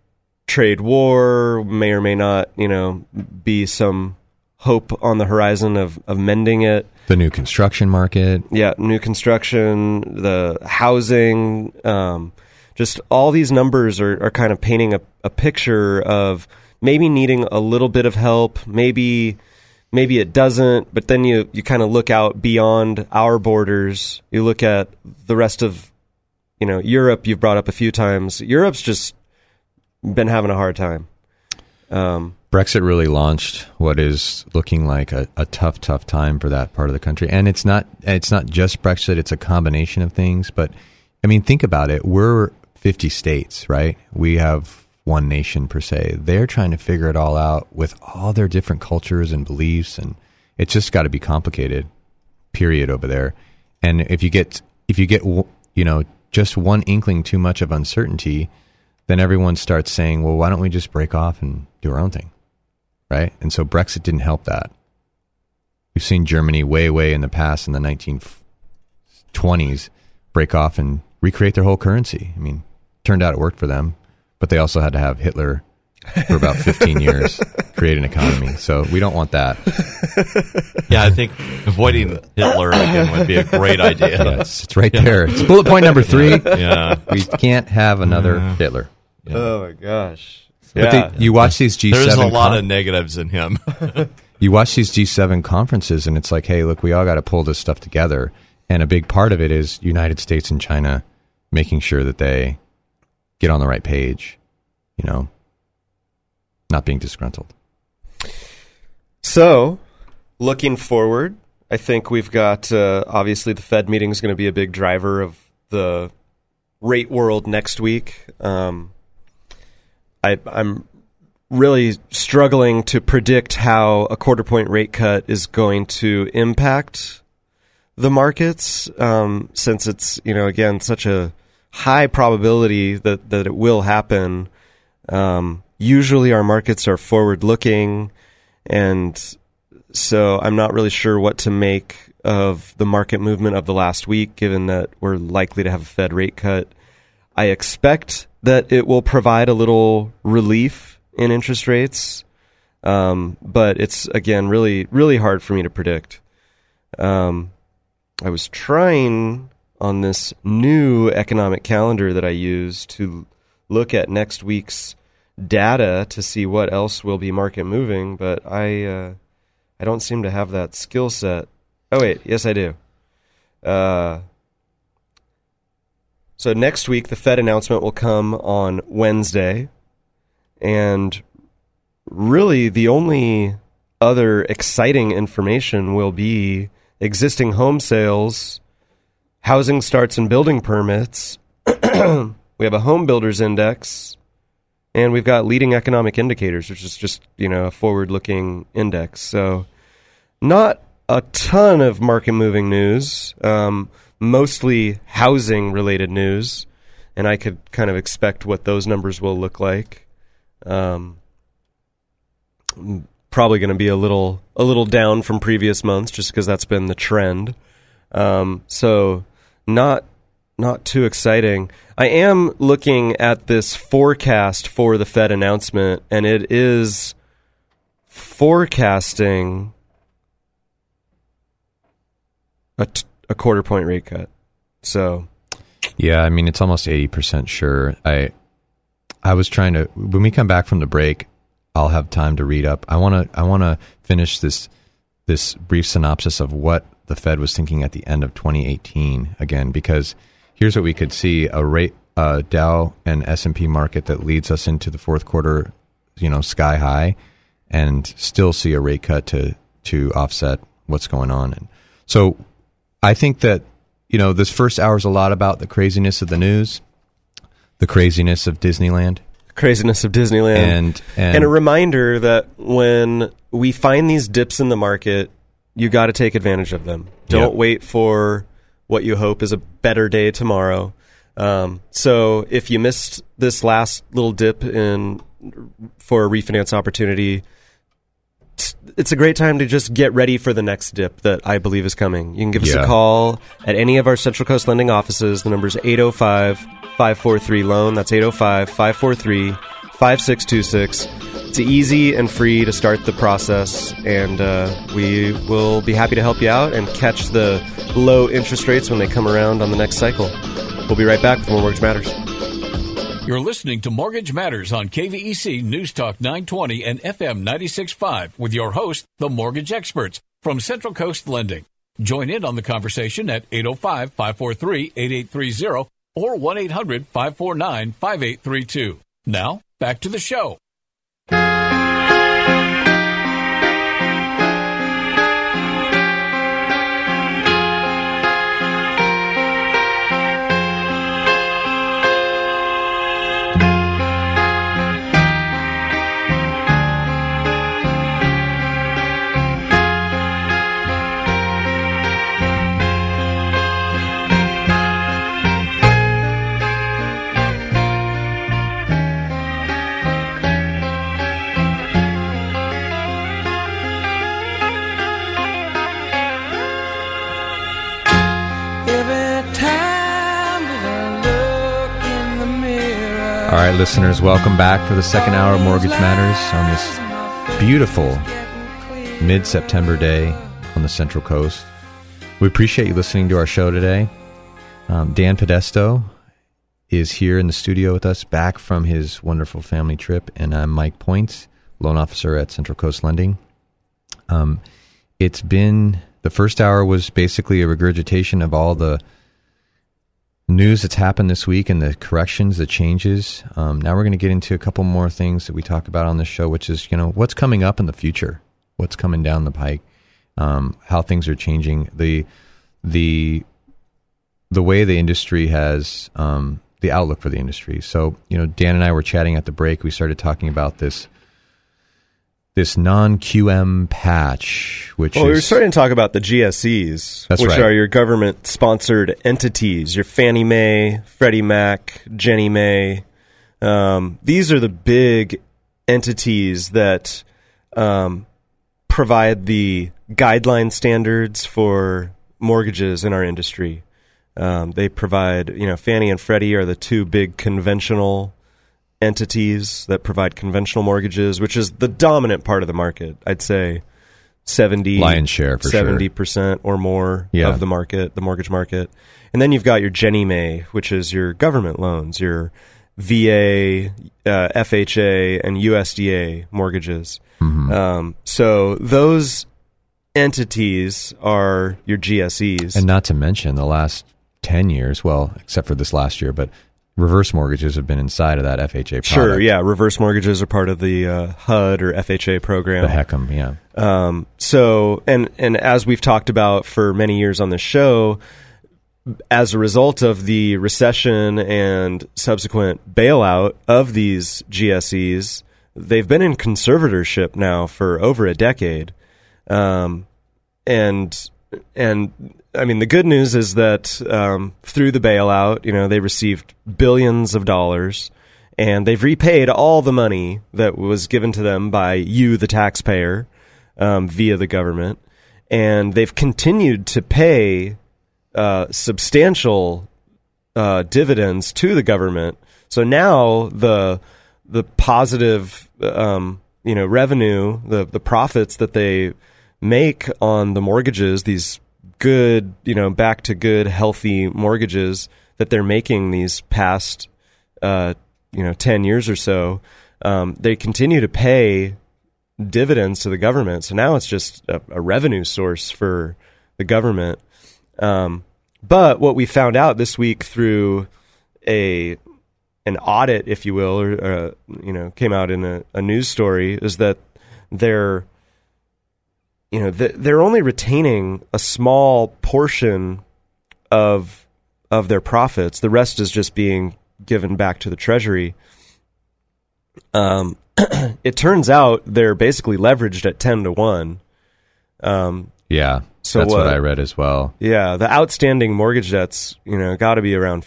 trade war may or may not you know be some hope on the horizon of of mending it. the new construction market Yeah, new construction, the housing, um, just all these numbers are, are kind of painting a, a picture of maybe needing a little bit of help, maybe maybe it doesn't, but then you, you kind of look out beyond our borders. You look at the rest of you know, Europe you've brought up a few times. Europe's just been having a hard time. Um, Brexit really launched what is looking like a, a tough, tough time for that part of the country. And it's not it's not just Brexit, it's a combination of things. But I mean, think about it. We're fifty states, right? We have one nation per se. They're trying to figure it all out with all their different cultures and beliefs and it's just gotta be complicated. period over there. And if you get if you get you know just one inkling too much of uncertainty, then everyone starts saying, "Well, why don't we just break off and do our own thing?" Right? And so Brexit didn't help that. We've seen Germany way way in the past in the 1920s break off and recreate their whole currency. I mean, turned out it worked for them, but they also had to have Hitler for about 15 years create an economy. So we don't want that. Yeah, I think avoiding Hitler again would be a great idea. Yes, it's right there. It's bullet point number three. Yeah. We can't have another Yeah. Hitler. Oh my gosh. But Yeah. they, you watch these G7 There's a lot con- of negatives in him. you watch these G7 conferences and it's like, hey, look, we all got to pull this stuff together. And a big part of it is United States and China making sure that they get on the right page, you know, not being disgruntled. So, looking forward, I think we've got uh, obviously the Fed meeting is going to be a big driver of the rate world next week. Um, I, I'm really struggling to predict how a quarter point rate cut is going to impact the markets um, since it's you know again such a high probability that that it will happen. Um, usually, our markets are forward looking, and so I'm not really sure what to make of the market movement of the last week, given that we're likely to have a Fed rate cut. I expect that it will provide a little relief in interest rates, um, but it's again really really hard for me to predict. Um, I was trying on this new economic calendar that I use to look at next week's data to see what else will be market moving, but I uh, I don't seem to have that skill set. Oh wait, yes I do. Uh, so next week the Fed announcement will come on Wednesday, and really the only other exciting information will be existing home sales, housing starts and building permits. we have a home builders index, and we've got leading economic indicators, which is just you know a forward-looking index. So, not a ton of market-moving news, um, mostly housing-related news, and I could kind of expect what those numbers will look like. Um, probably going to be a little a little down from previous months, just because that's been the trend. Um, so, not not too exciting. I am looking at this forecast for the Fed announcement, and it is forecasting a, t- a quarter point rate cut. So, Yeah, I mean it's almost eighty percent sure. I I was trying to when we come back from the break, I'll have time to read up. I want to I want to finish this this brief synopsis of what the Fed was thinking at the end of 2018 again because here's what we could see a rate uh, Dow and S&P market that leads us into the fourth quarter, you know, sky high and still see a rate cut to to offset what's going on. And so I think that you know this first hour is a lot about the craziness of the news, the craziness of Disneyland, craziness of Disneyland, and and, and a reminder that when we find these dips in the market, you got to take advantage of them. Don't wait for what you hope is a better day tomorrow. Um, so if you missed this last little dip in for a refinance opportunity, it's- a great time to just get ready for the next dip that I believe is coming. You can give us Yeah. a call at any of our Central Coast lending offices. The number is 805 543 loan. That's 805 543 5626. It's easy and free to start the process, and uh, we will be happy to help you out and catch the low interest rates when they come around on the next cycle. We'll be right back with more Mortgage Matters. You're listening to Mortgage Matters on KVEC News Talk 920 and FM 965 with your host, the mortgage experts from Central Coast Lending. Join in on the conversation at 805 543 8830 or 1 800 549 5832. Now, back to the show. All right, listeners, welcome back for the second hour of Mortgage Matters on this beautiful mid September day on the Central Coast. We appreciate you listening to our show today. Um, Dan Podesto is here in the studio with us, back from his wonderful family trip, and I'm Mike Points, loan officer at Central Coast Lending. Um, it's been the first hour was basically a regurgitation of all the news that's happened this week and the corrections, the changes. Um, now we're going to get into a couple more things that we talk about on this show, which is you know what's coming up in the future, what's coming down the pike, um, how things are changing, the the the way the industry has um, the outlook for the industry. So you know, Dan and I were chatting at the break. We started talking about this this non QM patch, which well, is we were starting to talk about the GSEs, which right. are your government sponsored entities, your Fannie Mae, Freddie Mac, Ginnie Mae. Um, these are the big entities that um, provide the guideline standards for mortgages in our industry. Um, they provide, you know, Fannie and Freddie are the two big conventional entities that provide conventional mortgages, which is the dominant part of the market. I'd say 70 Lion's share, for 70% or more Yeah. of the market, the mortgage market. And then you've got your Ginnie Mae, which is your government loans, your VA, uh, FHA, and USDA mortgages. Mm-hmm. Um, so those entities are your GSEs. and not to mention the last ten years. Well, except for this last year, but reverse mortgages have been inside of that FHA. Product. Sure, yeah. Reverse mortgages are part of the uh, HUD or FHA program. the HECM, yeah. Um, so, and and as we've talked about for many years on the show, as a result of the recession and subsequent bailout of these GSEs, they've been in conservatorship now for over a decade. Um, and and I mean the good news is that um, through the bailout, you know, they received billions of dollars, and they've repaid all the money that was given to them by you, the taxpayer, um, via the government, and they've continued to pay uh, substantial uh, dividends to the government. So now the the positive um, you know revenue, the the profits that they make on the mortgages, these good you know back to good healthy mortgages that they're making these past uh, you know ten years or so, um, they continue to pay dividends to the government. So now it's just a, a revenue source for the government. Um, but what we found out this week through a an audit, if you will, or uh, you know, came out in a, a news story, is that they're you know th- they're only retaining a small portion of of their profits. The rest is just being given back to the treasury. Um, it turns out they're basically leveraged at ten to one. Um, Yeah, So that's what what- I read as well. yeah, the outstanding mortgage debts, you know, got to be around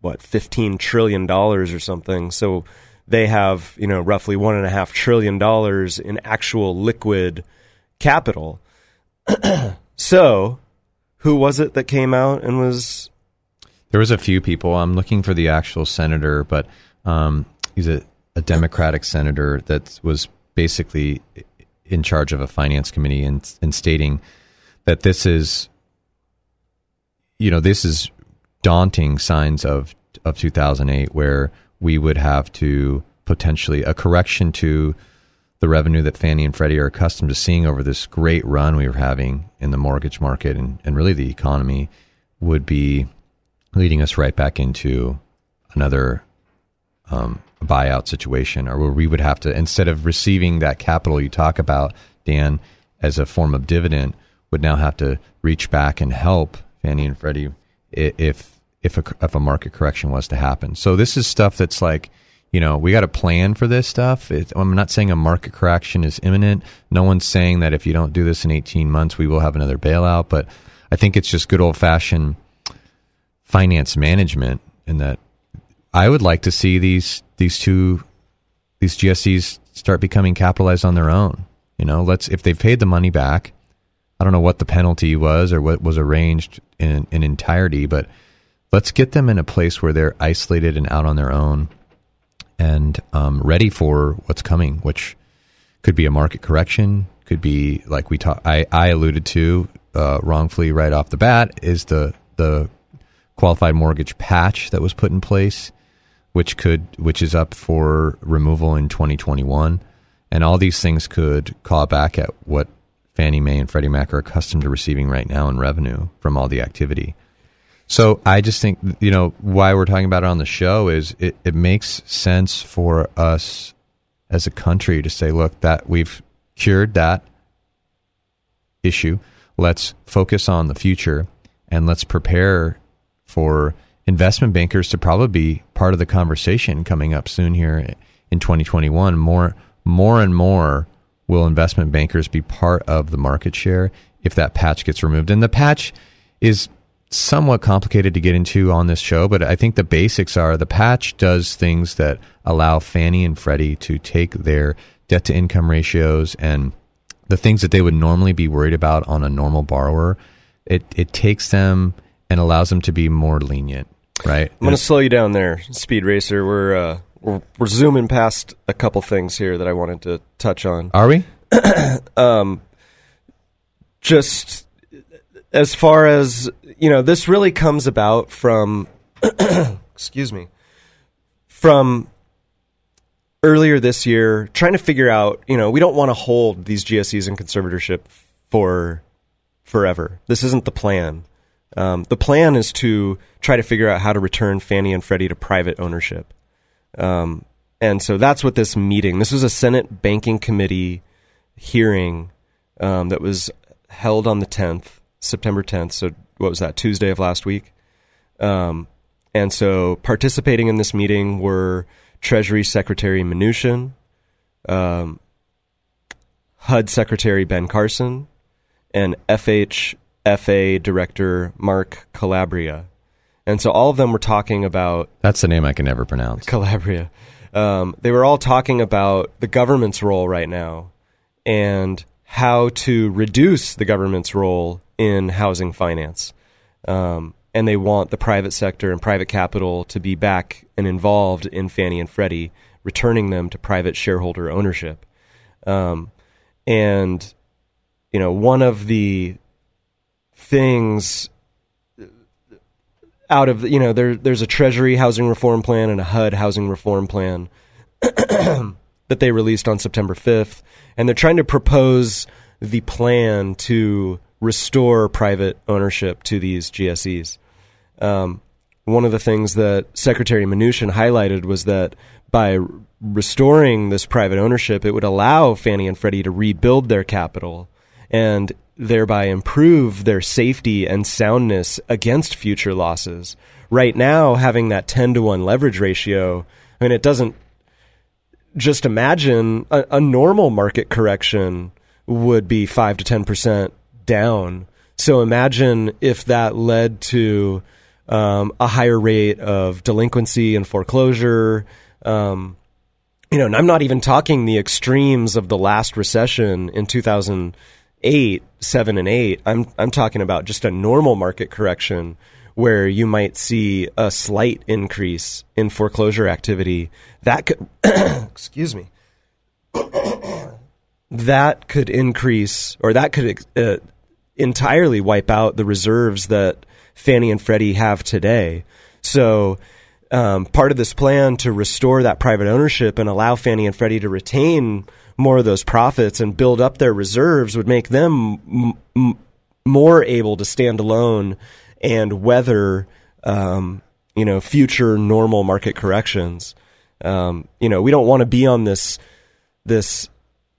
what fifteen trillion dollars or something. So they have, you know, roughly one and a half trillion dollars in actual liquid capital. so, who was it that came out and was? There was a few people. I'm looking for the actual senator, but um, he's a, a Democratic senator that was basically in charge of a finance committee and, and stating that this is, you know, this is daunting signs of of 2008, where we would have to potentially a correction to the revenue that Fannie and Freddie are accustomed to seeing over this great run we were having in the mortgage market and, and really the economy would be leading us right back into another um, buyout situation, or where we would have to instead of receiving that capital you talk about, Dan, as a form of dividend, would now have to reach back and help Fannie and Freddie if if a, if a market correction was to happen. So this is stuff that's like, you know, we got to plan for this stuff. It, I'm not saying a market correction is imminent. No one's saying that if you don't do this in 18 months, we will have another bailout. But I think it's just good old fashioned finance management in that I would like to see these these two these GSEs start becoming capitalized on their own. You know, let's if they've paid the money back. I don't know what the penalty was or what was arranged in in entirety, but let's get them in a place where they're isolated and out on their own and um, ready for what's coming, which could be a market correction, could be like we talk, I, I alluded to uh, wrongfully right off the bat is the the qualified mortgage patch that was put in place, which could which is up for removal in 2021, and all these things could call back at what Fannie Mae and Freddie Mac are accustomed to receiving right now in revenue from all the activity. So I just think you know why we're talking about it on the show is it, it makes sense for us as a country to say, look, that we've cured that issue. Let's focus on the future and let's prepare for investment bankers to probably be part of the conversation coming up soon here in 2021. More, more and more will investment bankers be part of the market share if that patch gets removed. And the patch is somewhat complicated to get into on this show, but I think the basics are the patch does things that allow Fannie and Freddie to take their debt to income ratios and the things that they would normally be worried about on a normal borrower. It it takes them and allows them to be more lenient, right? I'm going to slow you down there, Speed Racer. We're, uh, we're we're zooming past a couple things here that I wanted to touch on. Are we? um, just as far as you know, this really comes about from, excuse me, from earlier this year, trying to figure out. You know, we don't want to hold these GSEs in conservatorship for forever. This isn't the plan. Um, the plan is to try to figure out how to return Fannie and Freddie to private ownership. Um, and so that's what this meeting. This was a Senate Banking Committee hearing um, that was held on the 10th, September 10th. So what was that? Tuesday of last week. Um, and so participating in this meeting were Treasury Secretary Mnuchin, um, HUD Secretary Ben Carson, and FHFA Director Mark Calabria. And so all of them were talking about That's the name I can never pronounce. Calabria. Um, they were all talking about the government's role right now and how to reduce the government's role in housing finance. Um, and they want the private sector and private capital to be back and involved in Fannie and Freddie, returning them to private shareholder ownership. Um, and you know, one of the things out of you know there there's a Treasury housing reform plan and a HUD housing reform plan that they released on September 5th, and they're trying to propose the plan to restore private ownership to these GSEs. Um, one of the things that Secretary Mnuchin highlighted was that by restoring this private ownership, it would allow Fannie and Freddie to rebuild their capital and thereby improve their safety and soundness against future losses. Right now, having that 10 to 1 leverage ratio, I mean, it doesn't just imagine a, a normal market correction would be 5 to 10% down. So imagine if that led to um, a higher rate of delinquency and foreclosure. Um, you know, and I'm not even talking the extremes of the last recession in 2008, seven and eight. I'm I'm talking about just a normal market correction where you might see a slight increase in foreclosure activity. That could, excuse me, that could increase or that could uh, entirely wipe out the reserves that Fannie and Freddie have today. So, um, part of this plan to restore that private ownership and allow Fannie and Freddie to retain more of those profits and build up their reserves would make them m- m- more able to stand alone and weather, um, you know, future normal market corrections. Um, you know, we don't want to be on this this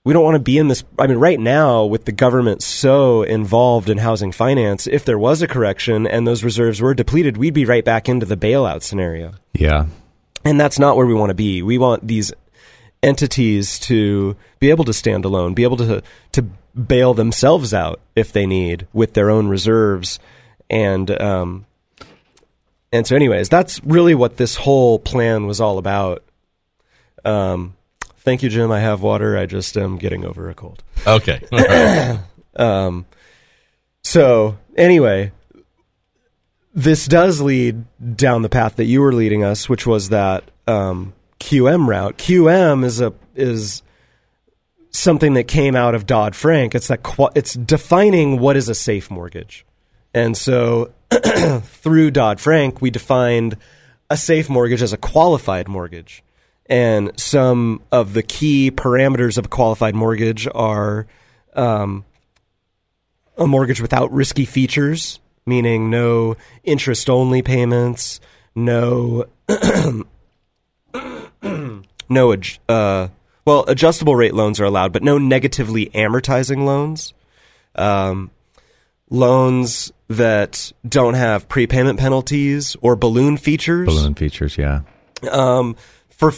we don't want to be in this. I mean, right now, with the government so involved in housing finance, if there was a correction and those reserves were depleted, we'd be right back into the bailout scenario. Yeah. And that's not where we want to be. We want these entities to be able to stand alone, be able to to bail themselves out if they need with their own reserves, and um, and so, anyways, that's really what this whole plan was all about. Um, Thank you, Jim. I have water. I just am getting over a cold. Okay. um, so anyway, this does lead down the path that you were leading us, which was that um, QM route. QM is a is something that came out of Dodd Frank. It's that qu- it's defining what is a safe mortgage, and so through Dodd Frank, we defined a safe mortgage as a qualified mortgage, and some of the key parameters of a qualified mortgage are um, a mortgage without risky features, meaning no interest only payments, no no uh, well adjustable rate loans are allowed, but no negatively amortizing loans. Um, loans that don't have prepayment penalties or balloon features. Balloon features, yeah. Um, for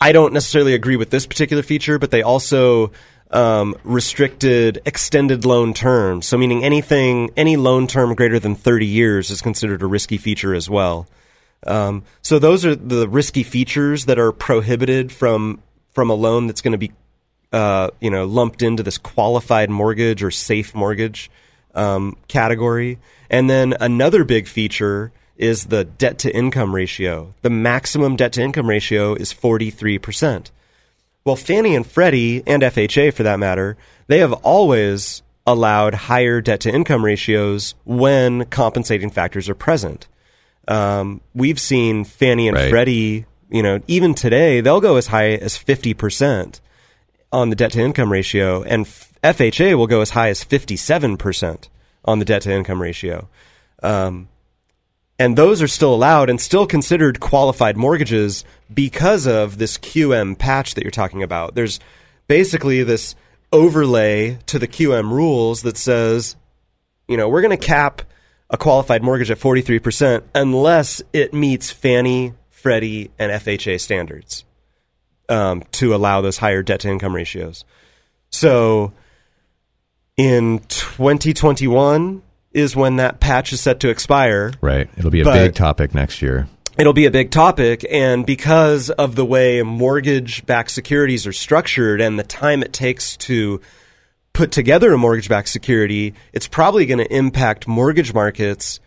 I don't necessarily agree with this particular feature, but they also um, restricted extended loan terms. So, meaning anything, any loan term greater than 30 years is considered a risky feature as well. Um, so, those are the risky features that are prohibited from from a loan that's going to be, uh, you know, lumped into this qualified mortgage or safe mortgage um, category. And then another big feature is the debt to income ratio. The maximum debt to income ratio is 43%. Well, Fannie and Freddie and FHA for that matter, they have always allowed higher debt to income ratios when compensating factors are present. Um, we've seen Fannie and Right. Freddie, you know, even today, they'll go as high as 50% on the debt to income ratio, and FHA will go as high as 57% on the debt to income ratio. Um, and those are still allowed and still considered qualified mortgages because of this QM patch that you're talking about. There's basically this overlay to the QM rules that says, you know, we're going to cap a qualified mortgage at 43% unless it meets Fannie, Freddie, and FHA standards um, to allow those higher debt to income ratios. So in 2021 is when that patch is set to expire. Right. It'll be a But- big topic next year. It'll be a big topic, and because of the way mortgage backed securities are structured and the time it takes to put together a mortgage backed security, it's probably going to impact mortgage markets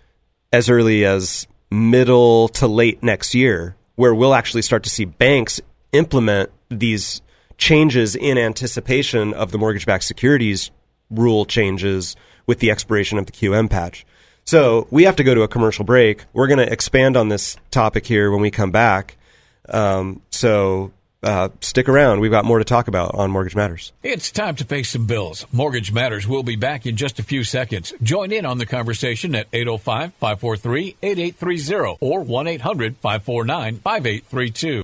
as early as middle to late next year, where we'll actually start to see banks implement these changes in anticipation of the mortgage backed securities rule changes with the expiration of the QM patch. So we have to go to a commercial break. We're going to expand on this topic here when we come back. Um, so uh, stick around. We've got more to talk about on Mortgage Matters. It's time to pay some bills. Mortgage Matters will be back in just a few seconds. Join in on the conversation at 805 543 8830 or 1 800 549 5832.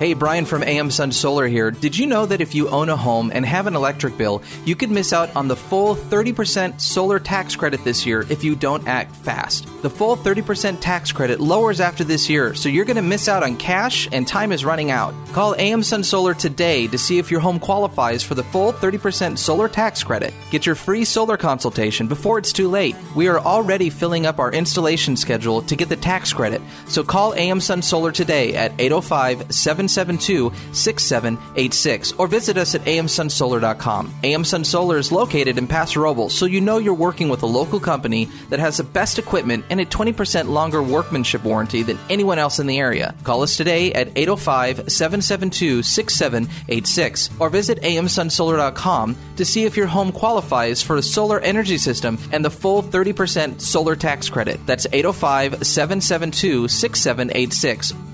Hey, Brian from AM Sun Solar here. Did you know that if you own a home and have an electric bill, you could miss out on the full 30% solar tax credit this year if you don't act fast? The full 30% tax credit lowers after this year, so you're going to miss out on cash and time is running out. Call AM Sun Solar today to see if your home qualifies for the full 30% solar tax credit. Get your free solar consultation before it's too late. We are already filling up our installation schedule to get the tax credit, so call AM Sun Solar today at 805 772 6786 or visit us at amsunsolar.com. AM Sun Solar is located in Paso Robles, so you know you're working with a local company that has the best equipment and a 20% longer workmanship warranty than anyone else in the area. Call us today at 805 772 6786 or visit amsunsolar.com to see if your home qualifies for a solar energy system and the full 30% solar tax credit. That's 805 772 6786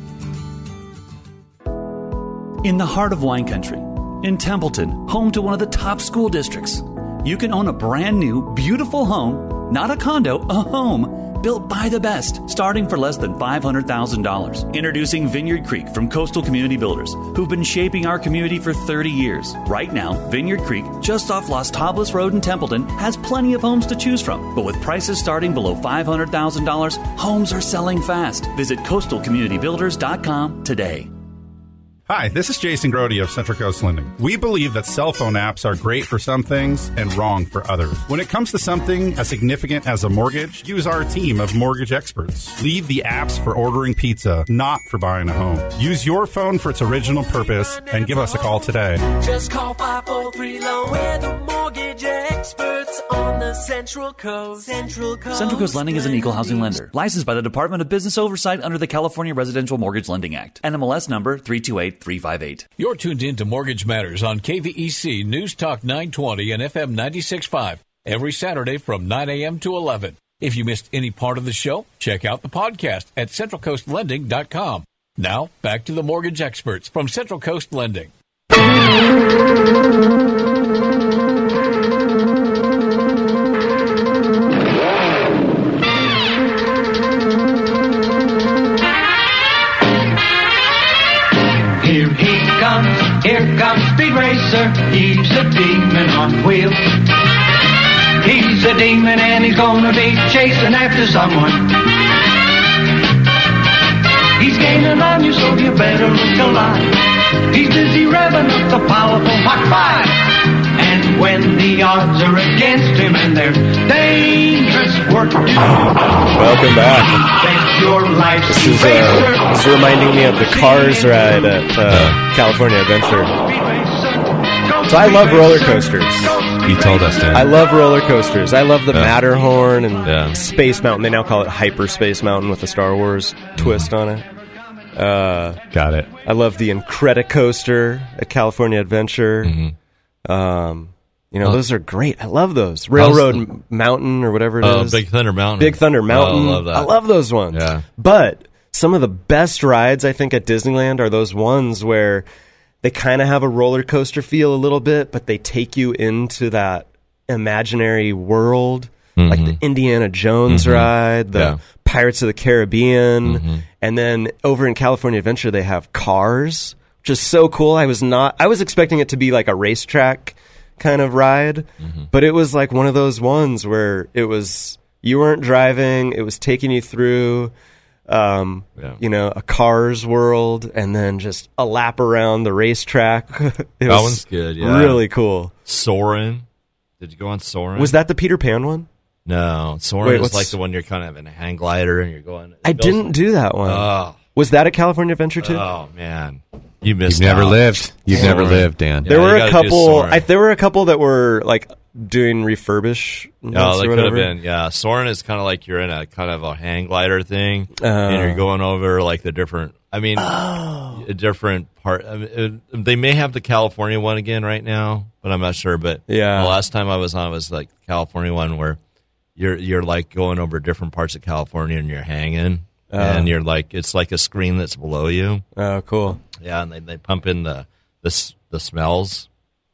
In the heart of wine country, in Templeton, home to one of the top school districts, you can own a brand new, beautiful home, not a condo, a home, built by the best, starting for less than $500,000. Introducing Vineyard Creek from Coastal Community Builders, who've been shaping our community for 30 years. Right now, Vineyard Creek, just off Las Tablas Road in Templeton, has plenty of homes to choose from. But with prices starting below $500,000, homes are selling fast. Visit coastalcommunitybuilders.com today. Hi, this is Jason Grody of Central Coast Lending. We believe that cell phone apps are great for some things and wrong for others. When it comes to something as significant as a mortgage, use our team of mortgage experts. Leave the apps for ordering pizza, not for buying a home. Use your phone for its original purpose and give us a call today. Just call 543 Loan. We're the mortgage experts Central Coast. Central Coast. Central Coast Lending is an equal housing lender, licensed by the Department of Business Oversight under the California Residential Mortgage Lending Act. NMLS number 328358. You're tuned in to Mortgage Matters on KVEC News Talk 920 and FM 965 every Saturday from 9 a.m. to 11. If you missed any part of the show, check out the podcast at centralcoastlending.com. Now, back to the mortgage experts from Central Coast Lending. Someone. He's gaining on you, so you better look alive. He's busy revving up the powerful Mach 5. And when the odds are against him and there's dangerous work to do, Welcome back. your This is, uh, this is reminding me of the Cars ride at uh, California Adventure. So I love roller coasters. You told us, Dan. I love roller coasters. I love the Yeah. Matterhorn and Space Mountain. They now call it Hyperspace Mountain with a Star Wars twist on it. Uh, Got it. I love the Incredicoaster at California Adventure. Um, you know, Oh. those are great. I love those. Railroad M- Mountain or whatever it is. Oh, Big Thunder Mountain. Big Thunder Mountain. Oh, I love that. I love those ones. Yeah. But some of the best rides I think at Disneyland are those ones where they kind of have a roller coaster feel a little bit, but they take you into that imaginary world, like the Indiana Jones Mhm. ride, the Yeah. Pirates of the Caribbean, Mhm. and then over in California Adventure they have Cars, which is so cool. I was not I was expecting it to be like a racetrack kind of ride, Mm-hmm. but it was like one of those ones where it was you weren't driving, it was taking you through um, Yeah. you know, a Cars world and then just a lap around the racetrack. it that was one's good. Yeah. Really cool. Soarin'. Did you go on Soarin'? Was that the Peter Pan one? No, Soarin' Wait, is like the one you're kind of in a hang glider and you're going. I didn't do that one. Oh. Was that a California Adventure too? Oh man, you missed. You've never out. lived. You've never lived, Dan. there were a couple. I, there were a couple that were like doing refurbish. Oh, no, or they could have been. Yeah, Soarin' is kind of like you're in a kind of a hang glider thing, Oh. and uh-huh. you're going over like the different. I mean, Oh. a different part. I mean, it- they may have the California one again right now, but I'm not sure. But Yeah. the last time I was on was like California one where you're you're like going over different parts of California and you're hanging, Oh. and you're like it's like a screen that's below you. Oh, cool. Yeah, and they, they pump in the the the smells.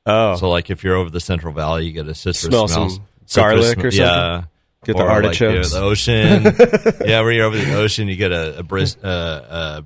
Oh, So like if you're over the Central Valley, you get a citrus Smell some garlic citrus or sm- Yeah. Get the Or, like, you know, the ocean. yeah, when you're over the ocean, you get a, a bris- uh, uh,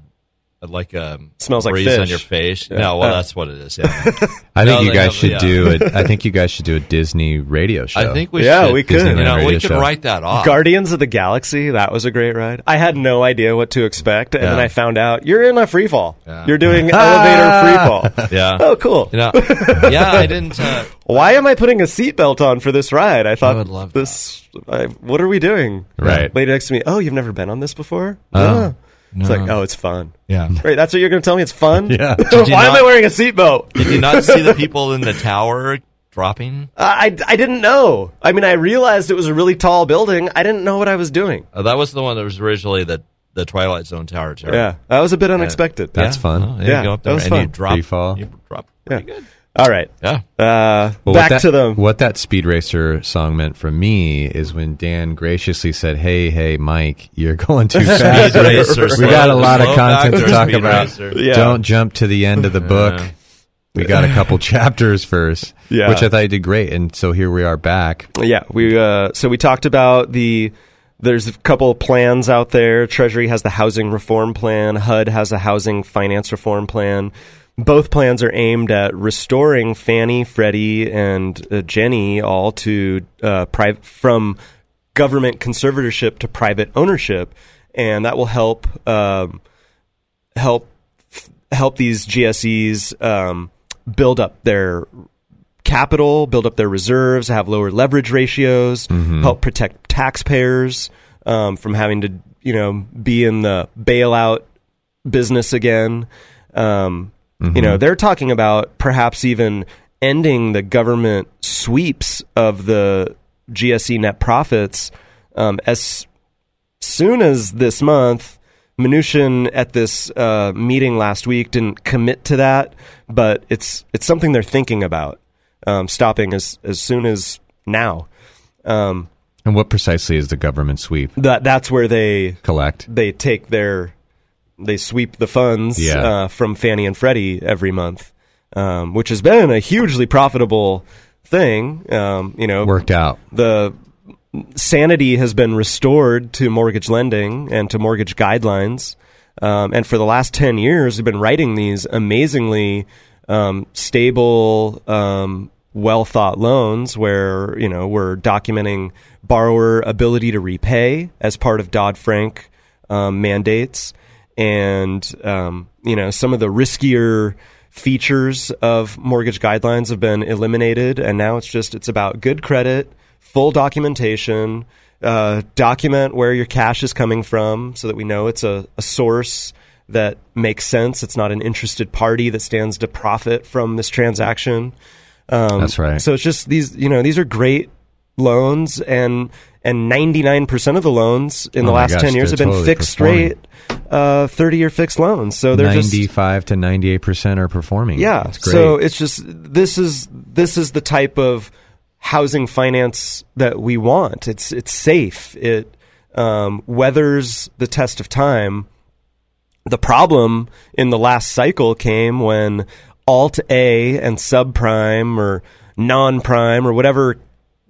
like a Smells like breeze on fish. your face. Yeah. No, well, Uh. that's what it is. Yeah. I No, think you guys have- should yeah. do it. I think you guys should do a Disney radio show. I think we Yeah, should. we could. Disneyland You know, we radio could show. write that off. Guardians of the Galaxy. That was a great ride. I had no idea what to expect, and then I found out you're in a free fall. Yeah. You're doing elevator free fall. Yeah. Oh, cool. You know, yeah, I didn't. Uh, Why am I putting a seatbelt on for this ride? I thought I would love this. I, what are we doing? Right. Lady next to me. Oh, you've never been on this before? Oh, Yeah. It's no. like, oh, it's fun. yeah. Wait, that's what you're going to tell me? It's fun? Yeah. Did you Why am not- I wearing a seatbelt? Did you not see the people in the tower dropping? I, I didn't know. I mean, I realized it was a really tall building. I didn't know what I was doing. Uh, that was the one that was originally the the Twilight Zone tower. Terror. Yeah, that was a bit unexpected. That's Yeah. fun. Oh, yeah, Yeah, you go up that there was and you fun. drop. Free fall. You drop. Yeah. Good. All right. Yeah. Uh, Well, back that- to the. what that Speed Racer song meant for me is when Dan graciously said, "Hey, hey, Mike, you're going too fast. Speed Racer, we got a lot of content to talk about. Yeah. Don't jump to the end of the book. Yeah. We got a couple chapters first, Yeah. which I thought you did great, and so here we are back. Yeah, we uh, so we talked about the. There's a couple of plans out there. Treasury has the housing reform plan. HUD has a housing finance reform plan. Both plans are aimed at restoring Fannie, Freddie, and uh, Ginnie all to uh, private from government conservatorship to private ownership, and that will help um, help f- help these GSEs um, build up their capital, build up their reserves, have lower leverage ratios, Mhm. help protect taxpayers um, from having to, you know, be in the bailout business again. Um, You know, Mhm. they're talking about perhaps even ending the government sweeps of the GSE net profits um, as soon as this month. Mnuchin at this uh, meeting last week didn't commit to that, but it's it's something they're thinking about um, stopping as as soon as now. Um, And what precisely is the government sweep? that that's where they Collect. they take their they sweep the funds Yeah. uh, from Fannie and Freddie every month, um, which has been a hugely profitable thing. Um, you know, Worked out. The sanity has been restored to mortgage lending and to mortgage guidelines. Um, and for the last 10 years, we've been writing these amazingly um, stable, um, well thought loans where, you know, we're documenting borrower ability to repay as part of Dodd Frank um, mandates. And, um, you know, some of the riskier features of mortgage guidelines have been eliminated. And now it's just, it's about good credit, full documentation, uh, document where your cash is coming from so that we know it's a, a source that makes sense. It's not an interested party that stands to profit from this transaction. Um, That's right. So it's just these, you know, these are great loans and and 99% of the loans in the Oh last gosh, 10 years have been totally fixed performing. rate uh 30 year fixed loans. So they're just 95 to 98% are performing. yeah. It's great. So it's just this is this is the type of housing finance that we want. It's it's safe. It um, weathers the test of time. The problem in the last cycle came when Alt A and subprime or non prime or whatever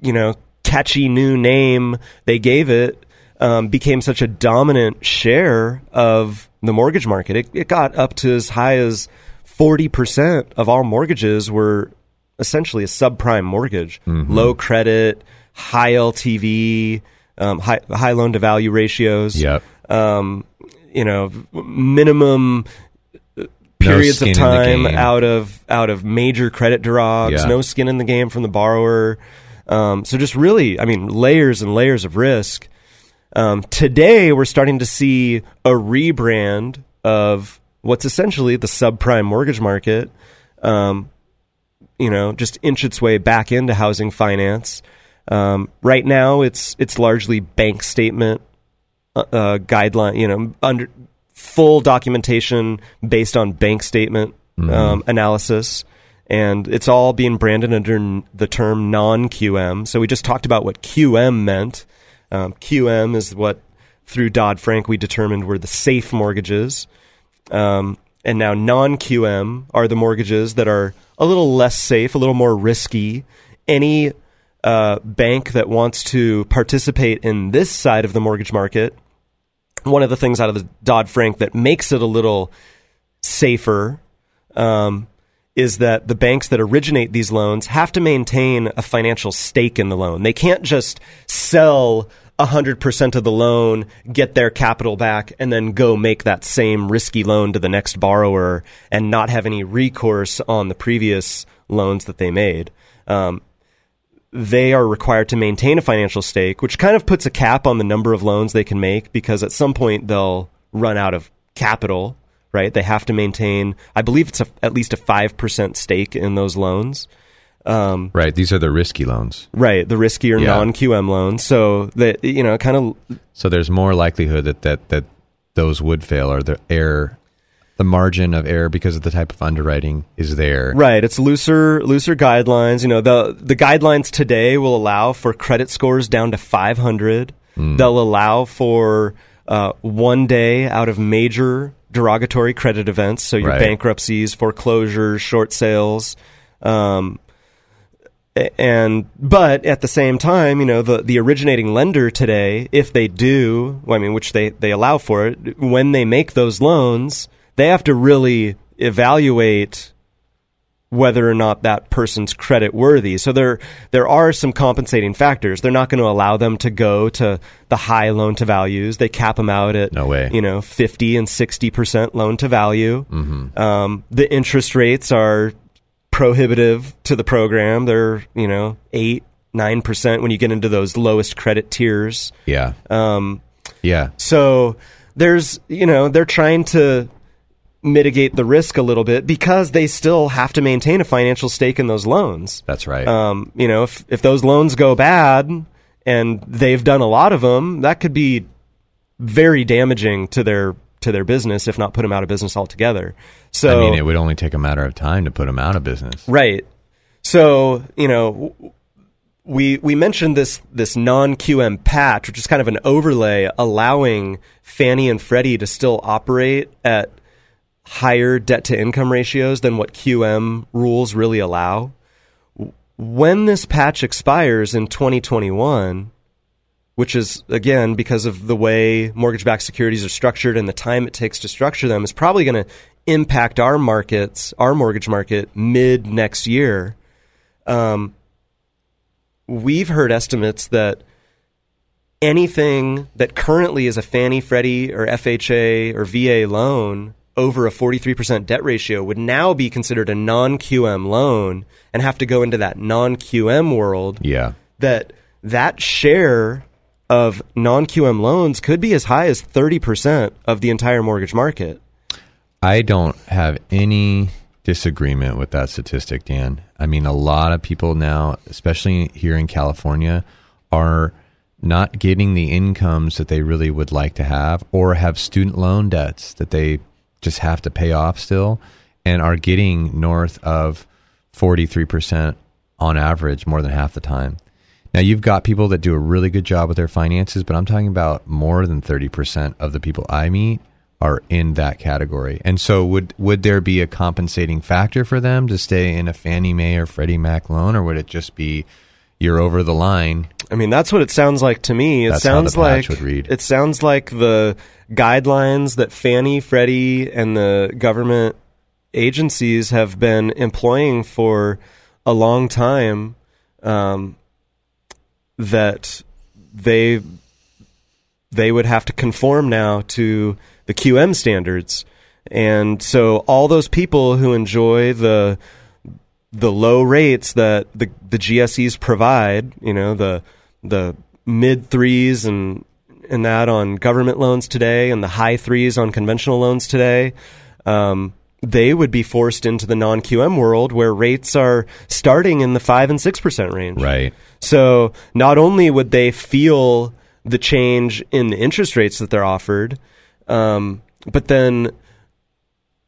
you know catchy new name they gave it um, became such a dominant share of the mortgage market. It, it got up to as high as forty percent of all mortgages were essentially a subprime mortgage, Mhm. low credit, high LTV, um, high high loan to value ratios. Yep. Um, you know, minimum uh, periods skin of time out of out of major credit draws, Yeah. no skin in the game from the borrower. Um, so just really, I mean, layers and layers of risk. Um, today, we're starting to see a rebrand of what's essentially the subprime mortgage market. Um, you know, just inch its way back into housing finance. Um, right now, it's it's largely bank statement uh, uh, guideline. You know, under full documentation based on bank statement Mhm. um, analysis, and it's all being branded under the term non QM. So we just talked about what QM meant. Um, QM is what through Dodd Frank we determined were the safe mortgages. Um, and now non QM are the mortgages that are a little less safe, a little more risky. Any uh, bank that wants to participate in this side of the mortgage market, one of the things out of the Dodd Frank that makes it a little safer um, is that the banks that originate these loans have to maintain a financial stake in the loan. They can't just sell 100% of the loan, get their capital back, and then go make that same risky loan to the next borrower and not have any recourse on the previous loans that they made. Um, they are required to maintain a financial stake, which kind of puts a cap on the number of loans they can make because at some point they'll run out of capital, right? They have to maintain, I believe it's a, at least a 5% stake in those loans. Um, Right. These are the risky loans. right, the riskier Yeah. non QM loans. So that, you know, kind of So there's more likelihood that, that, that those would fail or the error, the margin of error because of the type of underwriting is there. Right, it's looser looser guidelines. You know, the the guidelines today will allow for credit scores down to 500. Mm. They'll allow for uh, one day out of major derogatory credit events, so your Right. bankruptcies, foreclosures, short sales. Um, and but at the same time, you know, the the originating lender today, if they do, well, I mean, which they they allow for it, when they make those loans, they have to really evaluate whether or not that person's credit worthy. So there there are some compensating factors. They're not going to allow them to go to the high loan to values. They cap them out at No way. you know fifty and sixty percent loan to value. Mhm. Um, the interest rates are prohibitive to the program. They're you know eight nine percent when you get into those lowest credit tiers. Yeah. Um, Yeah. so there's, you know, they're trying to mitigate the risk a little bit because they still have to maintain a financial stake in those loans. That's right. Um, you know, if if those loans go bad and they've done a lot of them, that could be very damaging to their to their business, if not put them out of business altogether. So I mean, it would only take a matter of time to put them out of business. Right. So, you know, we we mentioned this this non QM patch, which is kind of an overlay allowing Fannie and Freddie to still operate at higher debt to income ratios than what QM rules really allow. When this patch expires in 2021, which is again because of the way mortgage-backed securities are structured and the time it takes to structure them is probably going to impact our markets, our mortgage market mid next year. Um, we've heard estimates that anything that currently is a Fannie, Freddie, or FHA or VA loan over a 43% debt ratio would now be considered a non QM loan and have to go into that non QM world Yeah. that that share of non QM loans could be as high as 30% of the entire mortgage market. I don't have any disagreement with that statistic, Dan. I mean, a lot of people now, especially here in California, are not getting the incomes that they really would like to have or have student loan debts that they just have to pay off still and are getting north of 43% on average more than half the time. Now, you've got people that do a really good job with their finances, but I'm talking about more than 30% of the people I meet are in that category. And so would would there be a compensating factor for them to stay in a Fannie Mae or Freddie Mac loan or would it just be you're over the line? I mean, that's what it sounds like to me. It That's sounds like would read. it sounds like the guidelines that Fannie, Freddie, and the government agencies have been employing for a long time. Um, that they they would have to conform now to the QM standards, and so all those people who enjoy the the low rates that the the GSEs provide, you know, the the mid threes and and that on government loans today, and the high threes on conventional loans today, um, they would be forced into the non QM world where rates are starting in the five and six percent range. Right. So not only would they feel the change in the interest rates that they're offered, um, but then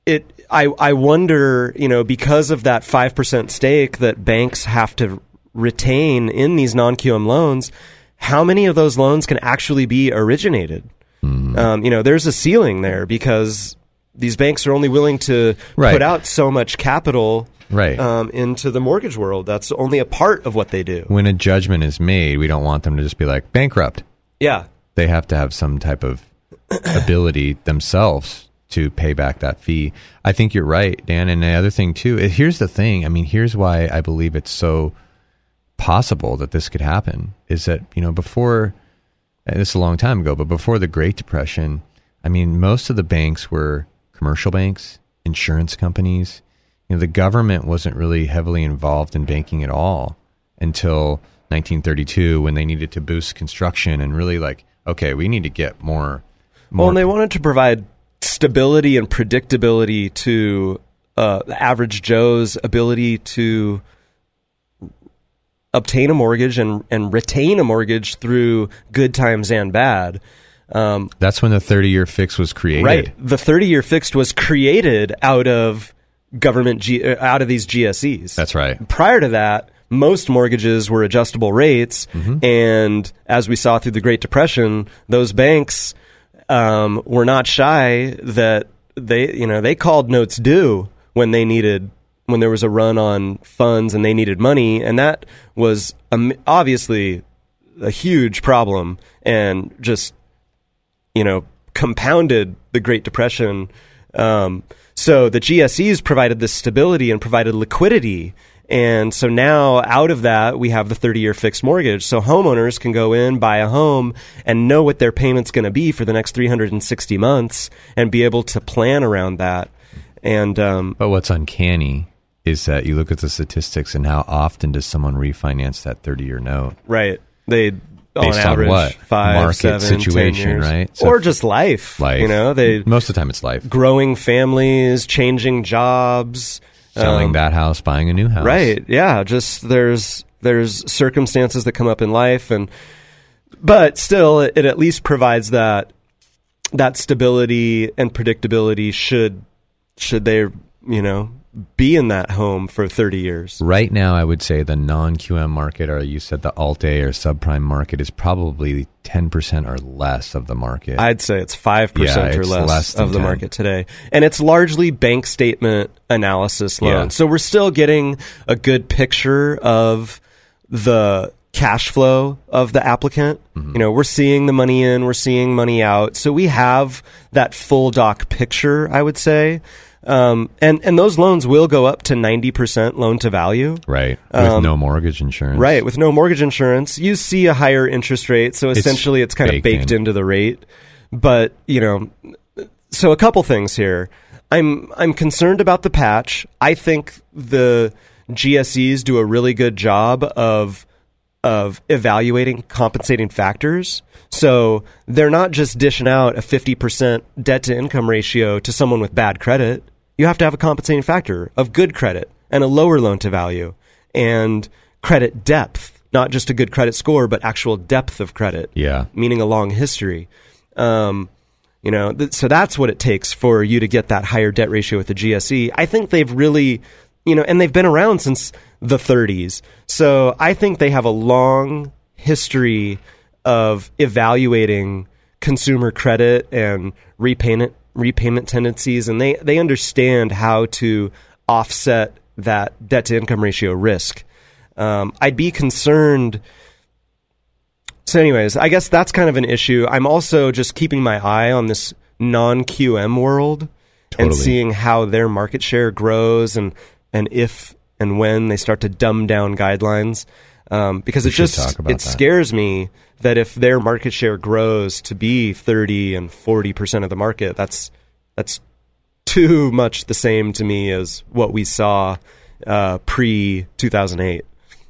it I I wonder, you know, because of that five percent stake that banks have to retain in these non QM loans, how many of those loans can actually be originated? Um, you know, there's a ceiling there because these banks are only willing to Right. put out so much capital Right. um, into the mortgage world. That's only a part of what they do. When a judgment is made, we don't want them to just be like bankrupt. Yeah. They have to have some type of ability themselves to pay back that fee. I think you're right, Dan. And the other thing too, here's the thing. I mean, here's why I believe it's so possible that this could happen is that, you know, before and this is a long time ago, but before the Great Depression, I mean, most of the banks were commercial banks, insurance companies. You know, the government wasn't really heavily involved in banking at all until 1932 when they needed to boost construction and really like, okay, we need to get more. more Well, and they wanted to provide stability and predictability to uh, the average Joe's ability to obtain a mortgage and, and retain a mortgage through good times and bad. Um, That's when the 30 year fix was created. Right. The 30 year fixed was created out of government, G- uh, out of these GSEs. That's right. Prior to that, most mortgages were adjustable rates. Mm-hmm. And as we saw through the Great Depression, those banks um, were not shy that they, you know, they called notes due when they needed, when there was a run on funds and they needed money. And that was um, obviously a huge problem and just you know, compounded the Great Depression. Um, So the GSEs provided this stability and provided liquidity. And so now out of that, we have the 30 year fixed mortgage. So homeowners can go in, buy a home and know what their payment's going to be for the next 360 months and be able to plan around that. And, um, But what's uncanny is that you look at the statistics and how often does someone refinance that 30 year note? right. They, Based on on average, what? five, Market seven, 10 situation, right? So- or just life. Life. You know, they, Most of the time it's life. growing families, changing jobs, Selling um, that house, buying a new house. Right. Yeah. Just there's there's circumstances that come up in life, and but still, it, it at least provides that that stability and predictability. Should should they you know be in that home for thirty years? Right now, I would say the non QM market, or you said the Alt A or subprime market, is probably 10% or less of the market. I'd say it's five Yeah, percent or it's less, less of the 10. market today, and it's largely bank statement analysis loans. Yeah. So we're still getting a good picture of the cash flow of the applicant. Mm-hmm. You know, we're seeing the money in, we're seeing money out, so we have that full doc picture. I would say. Um, and and those loans will go up to ninety percent loan to value, right. With Um, no mortgage insurance. Right, with no mortgage insurance, you see a higher interest rate, so essentially it's, kind of baked baked in. into the rate. But, you know, so a couple things here. I'm I'm concerned about the patch. I think the GSEs do a really good job of of evaluating compensating factors. So they're not just dishing out a 50% debt to income ratio to someone with bad credit. You have to have a compensating factor of good credit and a lower loan to value and credit depth, not just a good credit score, but actual depth of credit. Yeah. Meaning a long history. Um, you know, th- so that's what it takes for you to get that higher debt ratio with the GSE. I think they've really, you know, and they've been around since the 30s. So I think they have a long history of evaluating consumer credit and repayment repayment tendencies, and they they understand how to offset that debt to income ratio risk. Um, I'd be concerned. So, anyways, I guess that's kind of an issue. I'm also just keeping my eye on this non QM world and seeing how their market share grows and and if and when they start to dumb down guidelines. Um, because We it just it that. scares me that if their market share grows to be 30 and 40 percent of the market, that's that's too much the same to me as what we saw uh, pre 2008.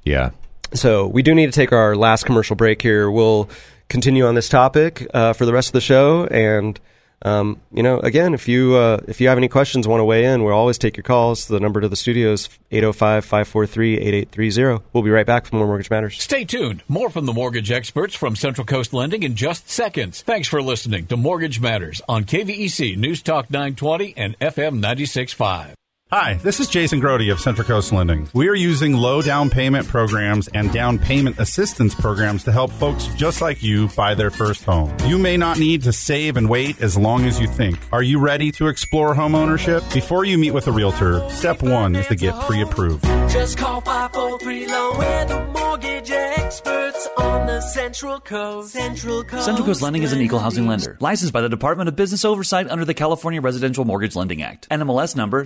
Yeah. So we do need to take our last commercial break here. We'll continue on this topic uh, for the rest of the show, and um, you know, again, if you uh, if you have any questions, want to weigh in, we'll always take your calls. The number to the studio is 805-543-8830. We'll be right back for more Mortgage Matters. Stay tuned. More from the mortgage experts from Central Coast Lending in just seconds. Thanks for listening to Mortgage Matters on KVEC News Talk 920 and FM 96.5. Hi, this is Jason Grody of Central Coast Lending. We are using low down payment programs and down payment assistance programs to help folks just like you buy their first home. You may not need to save and wait as long as you think. Are you ready to explore home ownership? Before you meet with a realtor, step one is to get pre approved. Just call 543 Loan. We're the mortgage experts on the Central Coast. Central Coast. Central Coast Lending is an equal housing lender, licensed by the Department of Business Oversight under the California Residential Mortgage Lending Act, NMLS number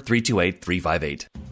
328358.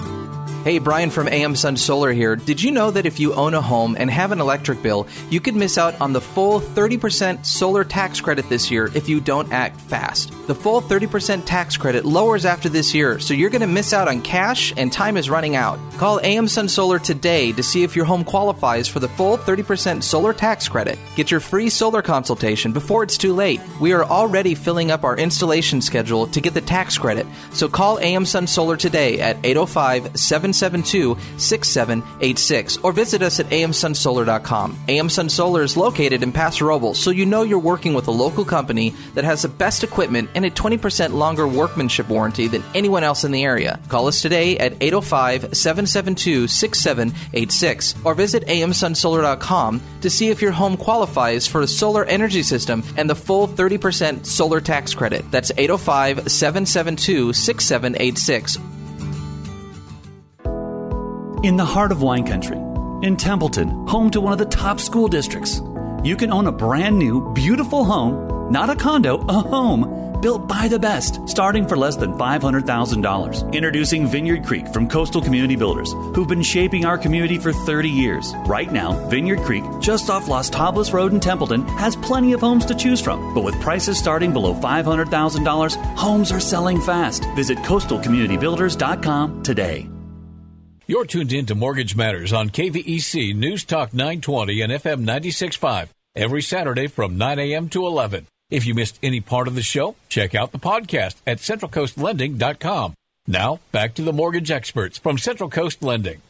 Bye. Hey, Brian from AM Sun Solar here. Did you know that if you own a home and have an electric bill, you could miss out on the full 30% solar tax credit this year if you don't act fast? The full 30% tax credit lowers after this year, so you're going to miss out on cash and time is running out. Call AM Sun Solar today to see if your home qualifies for the full 30% solar tax credit. Get your free solar consultation before it's too late. We are already filling up our installation schedule to get the tax credit, so call AM Sun Solar today at 805 7 772 6786 or visit us at amsunsolar.com. AM Sun Solar is located in Paso Robles, so you know you're working with a local company that has the best equipment and a 20% longer workmanship warranty than anyone else in the area. Call us today at 805 772 6786 or visit amsunsolar.com to see if your home qualifies for a solar energy system and the full 30% solar tax credit. That's 805 772 6786 In the heart of wine country, in Templeton, home to one of the top school districts, you can own a brand new, beautiful home, not a condo, a home, built by the best, starting for less than $500,000. Introducing Vineyard Creek from Coastal Community Builders, who've been shaping our community for 30 years. Right now, Vineyard Creek, just off Las Tablas Road in Templeton, has plenty of homes to choose from. But with prices starting below $500,000, homes are selling fast. Visit coastalcommunitybuilders.com today. You're tuned in to Mortgage Matters on KVEC News Talk 920 and FM 96.5 every Saturday from 9 a.m. to 11. If you missed any part of the show, check out the podcast at centralcoastlending.com. Now, back to the mortgage experts from Central Coast Lending.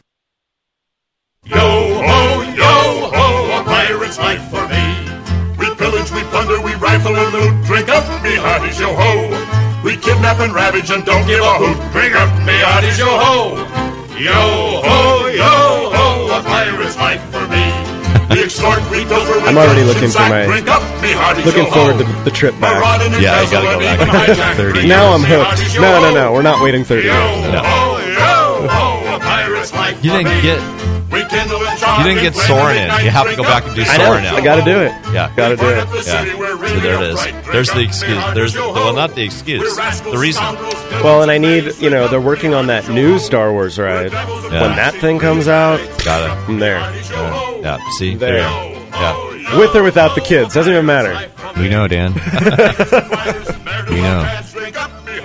Yo ho, yo ho, a pirate's life for me. We pillage, we plunder, we rifle and loot. Drink up, me hearties, yo ho. We kidnap and ravage and don't give a hoot. Drink up, me hearties, yo ho. Yo ho, yo ho, a pirate's life for me. We extort, we pilfer, we I'm already looking for my Drink up, me hearties, looking forward to the trip back. Yeah, I gotta go back 30 Now I'm hooked. No, no, no. We're not waiting 30 Yo minutes. ho, yo ho, a pirate's life You didn't get We kindle and you didn't get and Soarin' in. You have to go back and do I. Soarin' now. I got to do it. Yeah. Got to do it. Yeah. So there it is. There's the excuse. There's well, not the excuse. The reason. Well, and I need, you know, they're working on that new Star Wars ride. When that thing comes out, Got it. I'm there. Yeah. yeah. See There. there. Yeah. With or without the kids. Doesn't even matter. We know, Dan. we know.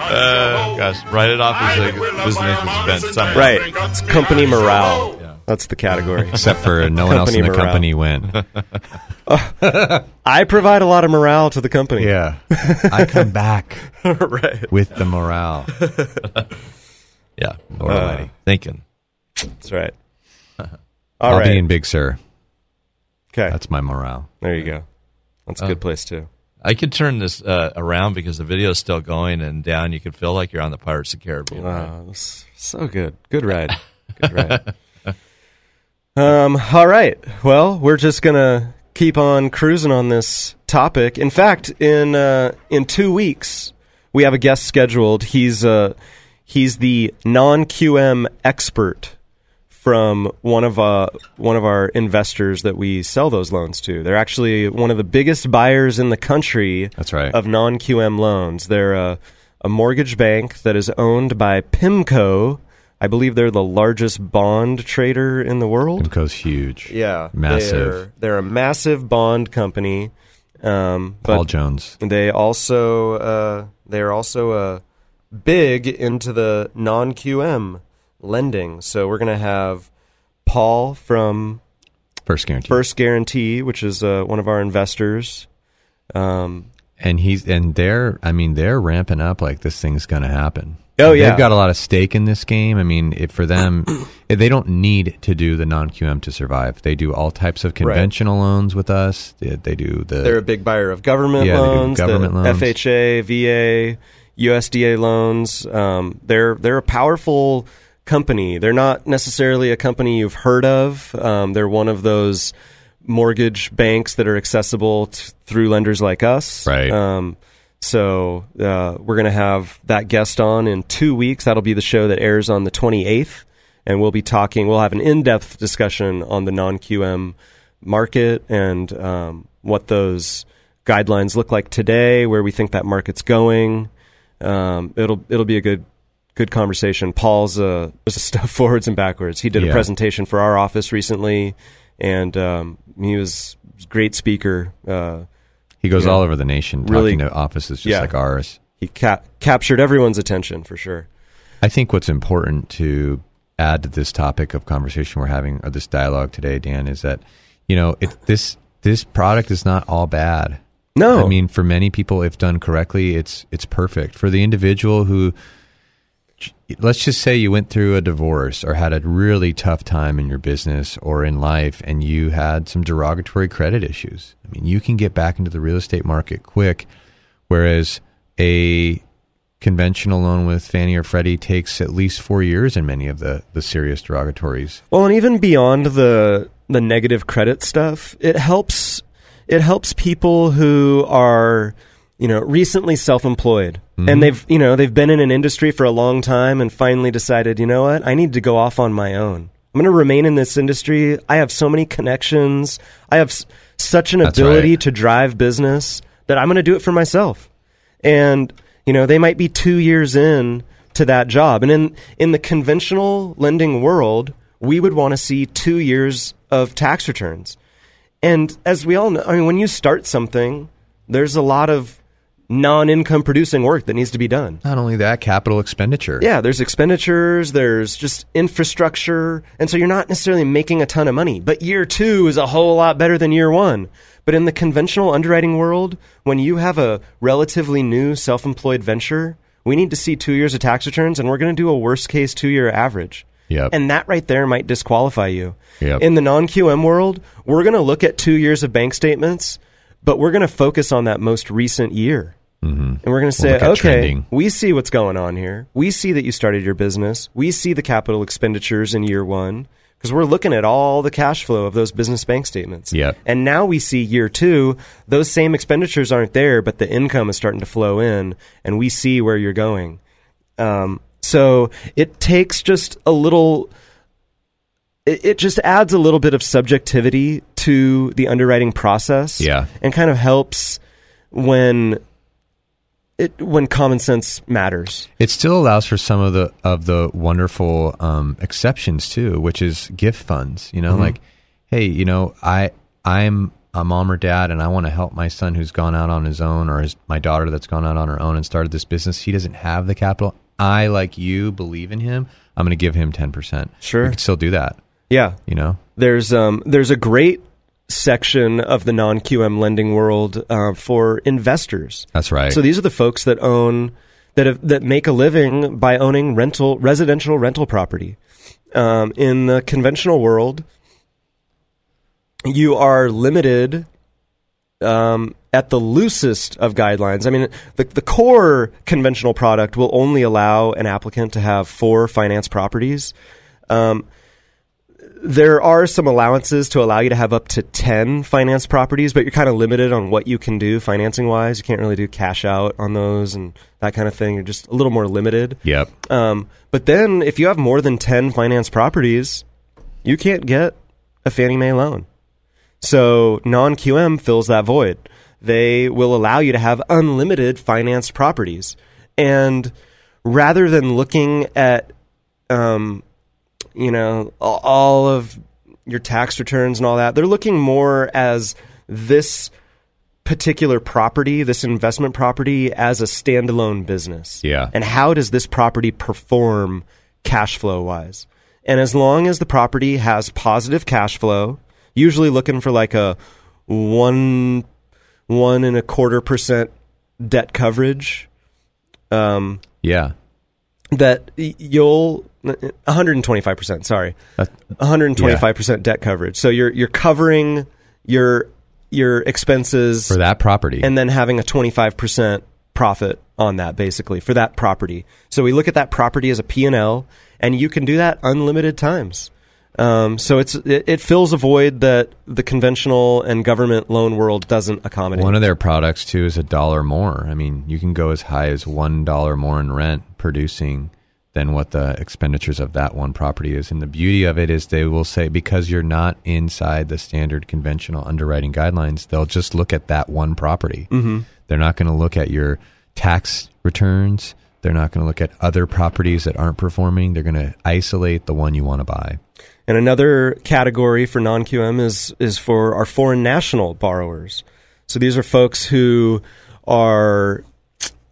Uh, gosh, write it off as a business expense. Somewhere. Right. It's company morale. That's the category. Except for no one else in the morale. company went. I provide a lot of morale to the company. Yeah. I come back right. with the morale. Yeah. Uh, Alrighty. Thinking. That's right. All I'll right. be in Big Sur. Okay. That's my morale. There you go. That's a Uh, good place too. I could turn this uh, around because the video is still going, and down you could feel like you're on the Pirates of the Caribbean. Wow, that's so good. Good ride. Good ride. Um, all right. Well, we're just gonna keep on cruising on this topic. In fact, in uh, in two weeks, we have a guest scheduled. He's uh, he's the non QM expert from one of uh, one of our investors that we sell those loans to. They're actually one of the biggest buyers in the country. That's right. Of non QM loans. They're a, a mortgage bank that is owned by PIMCO. I believe they're the largest bond trader in the world. PIMCO's huge. Yeah, Massive. They're, they're a massive bond company. Um, Paul Jones. They also uh, they're also uh, big into the non QM lending. So we're gonna have Paul from First Guaranty. First Guaranty, which is uh, one of our investors. Um, and he's and they're I mean they're ramping up like this thing's going to happen. Oh, yeah. they've got a lot of stake in this game. I mean, if for them, they don't need to do the non QM to survive. They do all types of conventional loans with us. They, they do the they're a big buyer of government Yeah, loans, government loans. FHA, VA, USDA loans. Um, they're they're a powerful company. They're not necessarily a company you've heard of. Um, they're one of those mortgage banks that are accessible t- through lenders like us. Right. Um, so uh, we're going to have that guest on in two weeks. That'll be the show that airs on the 28th, and we'll be talking. We'll have an in-depth discussion on the non-QM market and um, what those guidelines look like today, where we think that market's going. Um, it'll it'll be a good good conversation. Paul's uh, there's stuff forwards and backwards. He did a presentation for our office recently, and um, he was a great speaker. Uh, he goes yeah. all over the nation Really- talking to offices just yeah. like ours. He ca- captured everyone's attention for sure. I think what's important to add to this topic of conversation we're having or this dialogue today, Dan, is that you know it, this this product is not all bad. No, I mean for many people, if done correctly, it's it's perfect for the individual who let's just say you went through a divorce or had a really tough time in your business or in life and you had some derogatory credit issues. I mean, you can get back into the real estate market quick, whereas a conventional loan with Fannie or Freddie takes at least four years in many of the, the serious derogatories. Well, and even beyond the the negative credit stuff, it helps it helps people who are you know recently self-employed Mhm. and they've you know they've been in an industry for a long time and finally decided you know what I need to go off on my own. I'm going to remain in this industry. I have so many connections. I have s- such an That's ability right. to drive business that I'm going to do it for myself. And you know, they might be 2 years in to that job. And in in the conventional lending world, we would want to see 2 years of tax returns. And as we all know, I mean, when you start something, there's a lot of non-income producing work that needs to be done. Not only that, capital expenditure. Yeah, there's expenditures, there's just infrastructure, and so you're not necessarily making a ton of money. But year two is a whole lot better than year one. But in the conventional underwriting world, when you have a relatively new self employed venture, we need to see two years of tax returns, and we're going to do a worst case two year average. Yep. And that right there might disqualify you. Yep. In the non QM world, we're going to look at two years of bank statements, but we're going to focus on that most recent year. Mm-hmm. And we're going to We'll say, okay, trending. we see what's going on here. We see that you started your business. We see the capital expenditures in year one because we're looking at all the cash flow of those business bank statements. And now we see year two, those same expenditures aren't there, but the income is starting to flow in, and we see where you're going. Um, so it takes just a little. It, it just adds a little bit of subjectivity to the underwriting process. Yeah. and kind of helps when it when common sense matters. It still allows for some of the of the wonderful um, exceptions too, which is gift funds. You know, Mhm. like, hey, you know, I I'm a mom or dad, and I want to help my son who's gone out on his own, or his, my daughter that's gone out on her own and started this business. He doesn't have the capital. I, like you, believe in him. I'm going to give him ten percent. Sure. we can still do that. Yeah. You know, There's um there's a great section of the non QM lending world uh, for investors. That's right. So these are the folks that own that have, that make a living by owning rental residential rental property. Um, in the conventional world, you are limited um, at the loosest of guidelines. I mean, the, the core conventional product will only allow an applicant to have four finance properties. Um, there are some allowances to allow you to have up to 10 finance properties, but you're kind of limited on what you can do financing wise. You can't really do cash out on those and that kind of thing. You're just a little more limited. Yep. Um, but then if you have more than 10 finance properties, you can't get a Fannie Mae loan. So non QM fills that void. They will allow you to have unlimited financed properties. And rather than looking at, um, you know, all of your tax returns and all that, they're looking more as this particular property, this investment property, as a standalone business. Yeah. And how does this property perform cash flow wise? And as long as the property has positive cash flow, usually looking for like a one one and a quarter percent debt coverage, um, yeah. that y- you'll 125 percent. Sorry, 125 percent debt coverage. So you're you're covering your your expenses For that property. and then having a 25 percent profit on that basically for that property. So we look at that property as a P and L, and you can do that unlimited times. Um, so it's it, it fills a void that the conventional and government loan world doesn't accommodate. One of their products too is a dollar more. I mean, you can go as high as one dollar more in rent producing than what the expenditures of that one property is. And the beauty of it is they will say because you're not inside the standard conventional underwriting guidelines, they'll just look at that one property. Mhm. They're not going to look at your tax returns. They're not going to look at other properties that aren't performing. They're going to isolate the one you want to buy. And another category for non QM is is for our foreign national borrowers. So these are folks who are,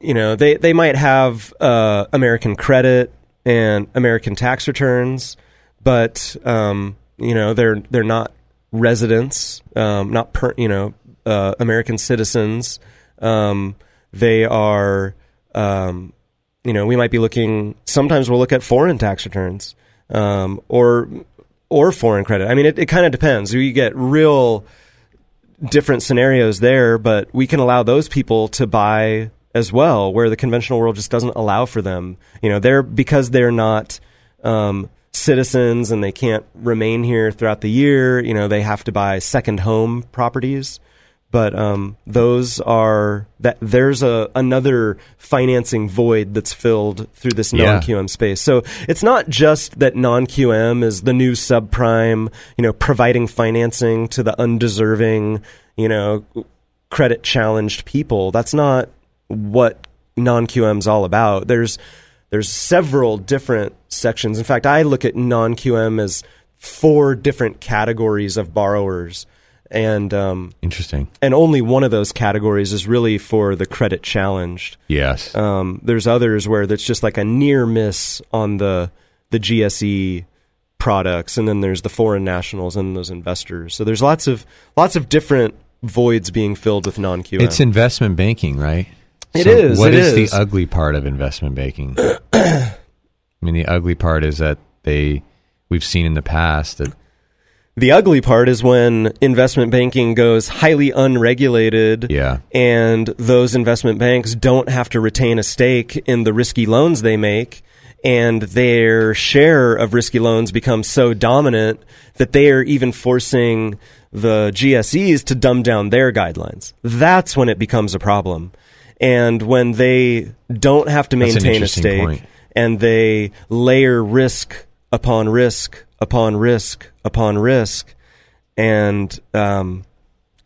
you know, they they might have uh, American credit and American tax returns, but um, you know they're they're not residents, um, not per, you know uh, American citizens. Um, they are um, you know, we might be looking. Sometimes we'll look at foreign tax returns, um, or or foreign credit. I mean, it, it kind of depends. You get real different scenarios there, but we can allow those people to buy as well, where the conventional world just doesn't allow for them. You know, they're because they're not um, citizens and they can't remain here throughout the year. You know, they have to buy second home properties. But um, those are that there's a another financing void that's filled through this non QM space. So it's not just that non QM is the new subprime, you know, providing financing to the undeserving, you know, credit challenged people. That's not what non QM is all about. There's there's several different sections. In fact, I look at non QM as four different categories of borrowers. And um, Interesting. and only one of those categories is really for the credit challenged. Yes. Um, there's others where there's just like a near miss on the the GSE products, and then there's the foreign nationals and those investors. So there's lots of lots of different voids being filled with non QM. It's investment banking, right? It is. is, What it is is. the ugly part of investment banking? I mean, the ugly part is that they we've seen in the past that The ugly part is when investment banking goes highly unregulated. Yeah. And those investment banks don't have to retain a stake in the risky loans they make. And their share of risky loans becomes so dominant that they are even forcing the GSEs to dumb down their guidelines. That's when it becomes a problem. And when they don't have to maintain a stake point. and they layer risk upon risk upon risk upon risk and um,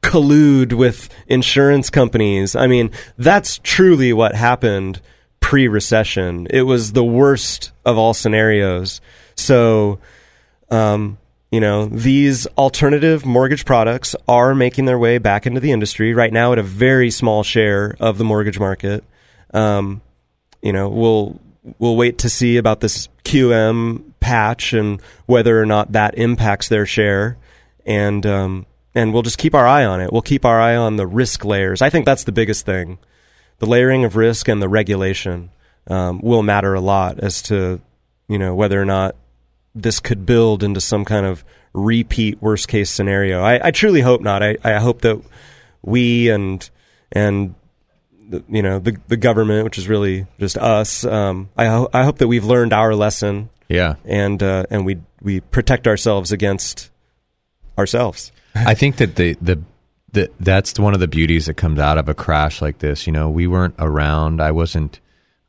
collude with insurance companies. I mean, that's truly what happened pre recession. It was the worst of all scenarios. So, um, you know, these alternative mortgage products are making their way back into the industry right now at a very small share of the mortgage market. Um, you know, we'll we'll wait to see about this QM patch and whether or not that impacts their share, and um, and we'll just keep our eye on it. We'll keep our eye on the risk layers. I think that's the biggest thing. The layering of risk and the regulation um, will matter a lot as to you know whether or not this could build into some kind of repeat worst case scenario. I, I truly hope not. I, I hope that we and and the, you know the the government, which is really just us. Um, I ho- I hope that we've learned our lesson. Yeah. and uh, and we we protect ourselves against ourselves. I think that the the the that's one of the beauties that comes out of a crash like this. You know, we weren't around. I wasn't.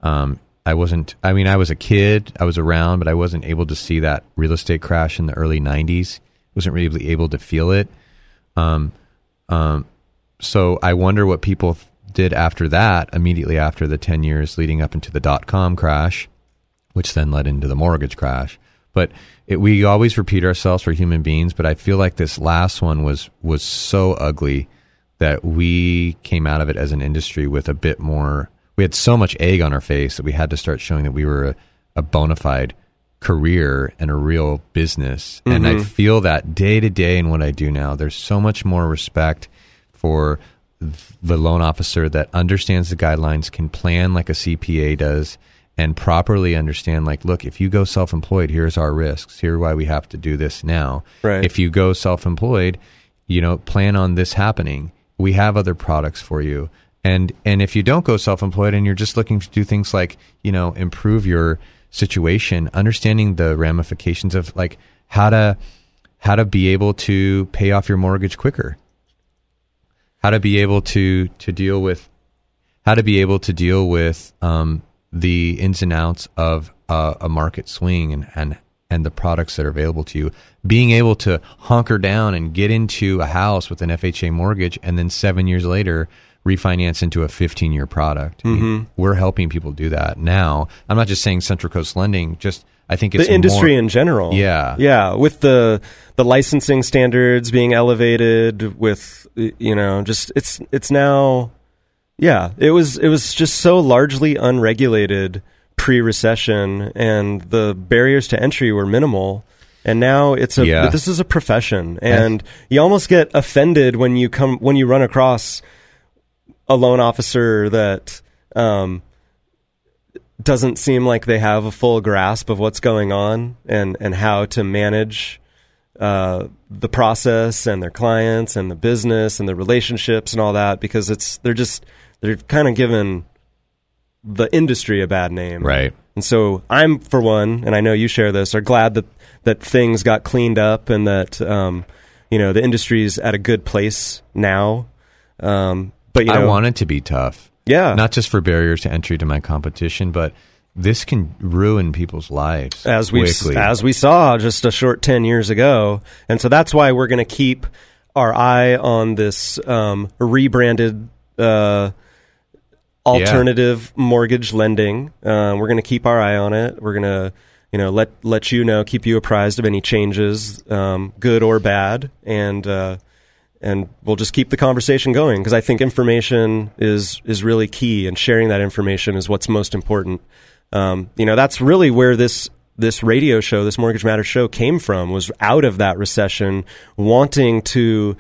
Um, I wasn't. I mean, I was a kid. I was around, but I wasn't able to see that real estate crash in the early '90s. wasn't really able to feel it. Um, um, so I wonder what people did after that. Immediately after the ten years leading up into the dot com crash, which then led into the mortgage crash. But it, we always repeat ourselves for human beings. But I feel like this last one was was so ugly that we came out of it as an industry with a bit more. We had so much egg on our face that we had to start showing that we were a, a bona fide career and a real business. And I Mhm. feel that day to day in what I do now. There's so much more respect for the loan officer that understands the guidelines, can plan like a CPA does, and properly understand like, look, if you go self employed, here's our risks. Here why we have to do this now. Right. If you go self employed, you know, plan on this happening. We have other products for you. And and if you don't go self employed and you're just looking to do things like, you know, improve your situation, understanding the ramifications of like how to how to be able to pay off your mortgage quicker how to be able to to deal with how to be able to deal with um, the ins and outs of uh, a market swing and, and and the products that are available to you. Being able to hunker down and get into a house with an FHA mortgage, and then seven years later refinance into a 15 year product. I mean, Mhm. We're helping people do that now. I'm not just saying Central Coast Lending. Just I think it's the industry more- in general. Yeah, yeah, with the the licensing standards being elevated, with you know, just it's it's now, yeah, it was it was just so largely unregulated pre-recession, and the barriers to entry were minimal. And now it's a Yeah. this is a profession, and you almost get offended when you come when you run across a loan officer that um, doesn't seem like they have a full grasp of what's going on and and how to manage uh, the process and their clients and the business and the relationships and all that because it's they're just they're kind of given the industry a bad name, Right. And so I'm for one, and I know you share this, are glad that that things got cleaned up and that um, you know the industry's at a good place now. Um, but you know, I want it to be tough. Yeah. Not just for barriers to entry to my competition, but this can ruin people's lives as we as we saw just a short 10 years ago. And so that's why we're going to keep our eye on this um, rebranded uh, alternative mortgage lending. Uh, we're going to keep our eye on it. We're going to you know let let you know keep you apprised of any changes um, good or bad. And uh, and we'll just keep the conversation going because I think information is is really key, and sharing that information is what's most important. Um, you know, that's really where this this radio show, this Mortgage Matters show, came from. Was out of that recession, wanting to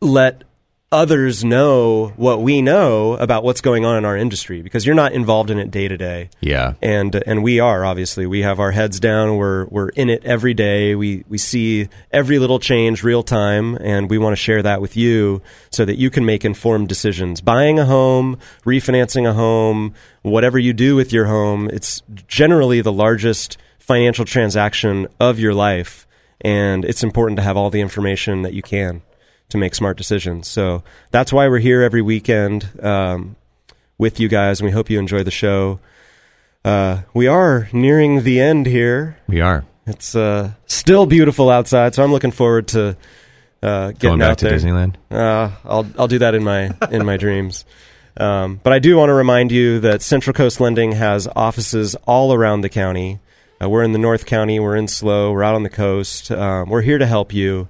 let others know what we know about what's going on in our industry because you're not involved in it day to day. Yeah. and and we are obviously. We have our heads down. We're we're in it every day. We we see every little change real time and we want to share that with you so that you can make informed decisions. Buying a home refinancing a home whatever you do with your home it's generally the largest financial transaction of your life and it's important to have all the information that you can to make smart decisions so that's why we're here every weekend um, with you guys and we hope you enjoy the show uh, we are nearing the end here. We are. It's uh, still beautiful outside, so I'm looking forward to uh, getting Going back out to there. Disneyland? Uh, I'll I'll do that in my in my dreams. Um, but I do want to remind you that Central Coast Lending has offices all around the county. Uh, we're in the North County. We're in SLO. We're out on the coast. Um, we're here to help you,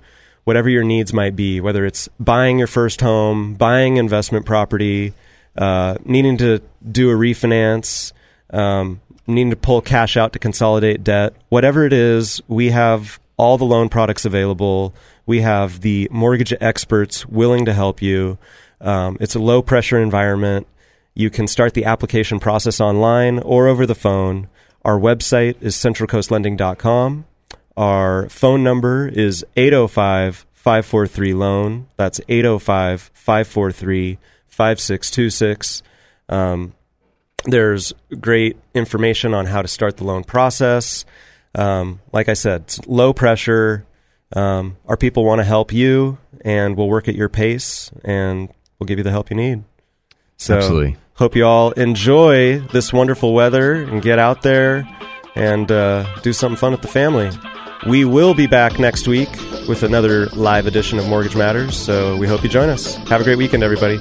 whatever your needs might be. Whether it's buying your first home, buying investment property, uh, needing to do a refinance, um, needing to pull cash out to consolidate debt, whatever it is, we have all the loan products available. We have the mortgage experts willing to help you. Um, it's a low pressure environment. You can start the application process online or over the phone. Our website is centralcoastlending.com. Our phone number is 805 543 loan. That's 805 543 5626. Um, there's great information on how to start the loan process. Um, like I said, it's low pressure. Um, our people want to help you, and we'll work at your pace, and we'll give you the help you need. So, Absolutely. hope you all enjoy this wonderful weather and get out there and uh, do something fun with the family. We will be back next week with another live edition of Mortgage Matters, so we hope you join us. Have a great weekend, everybody.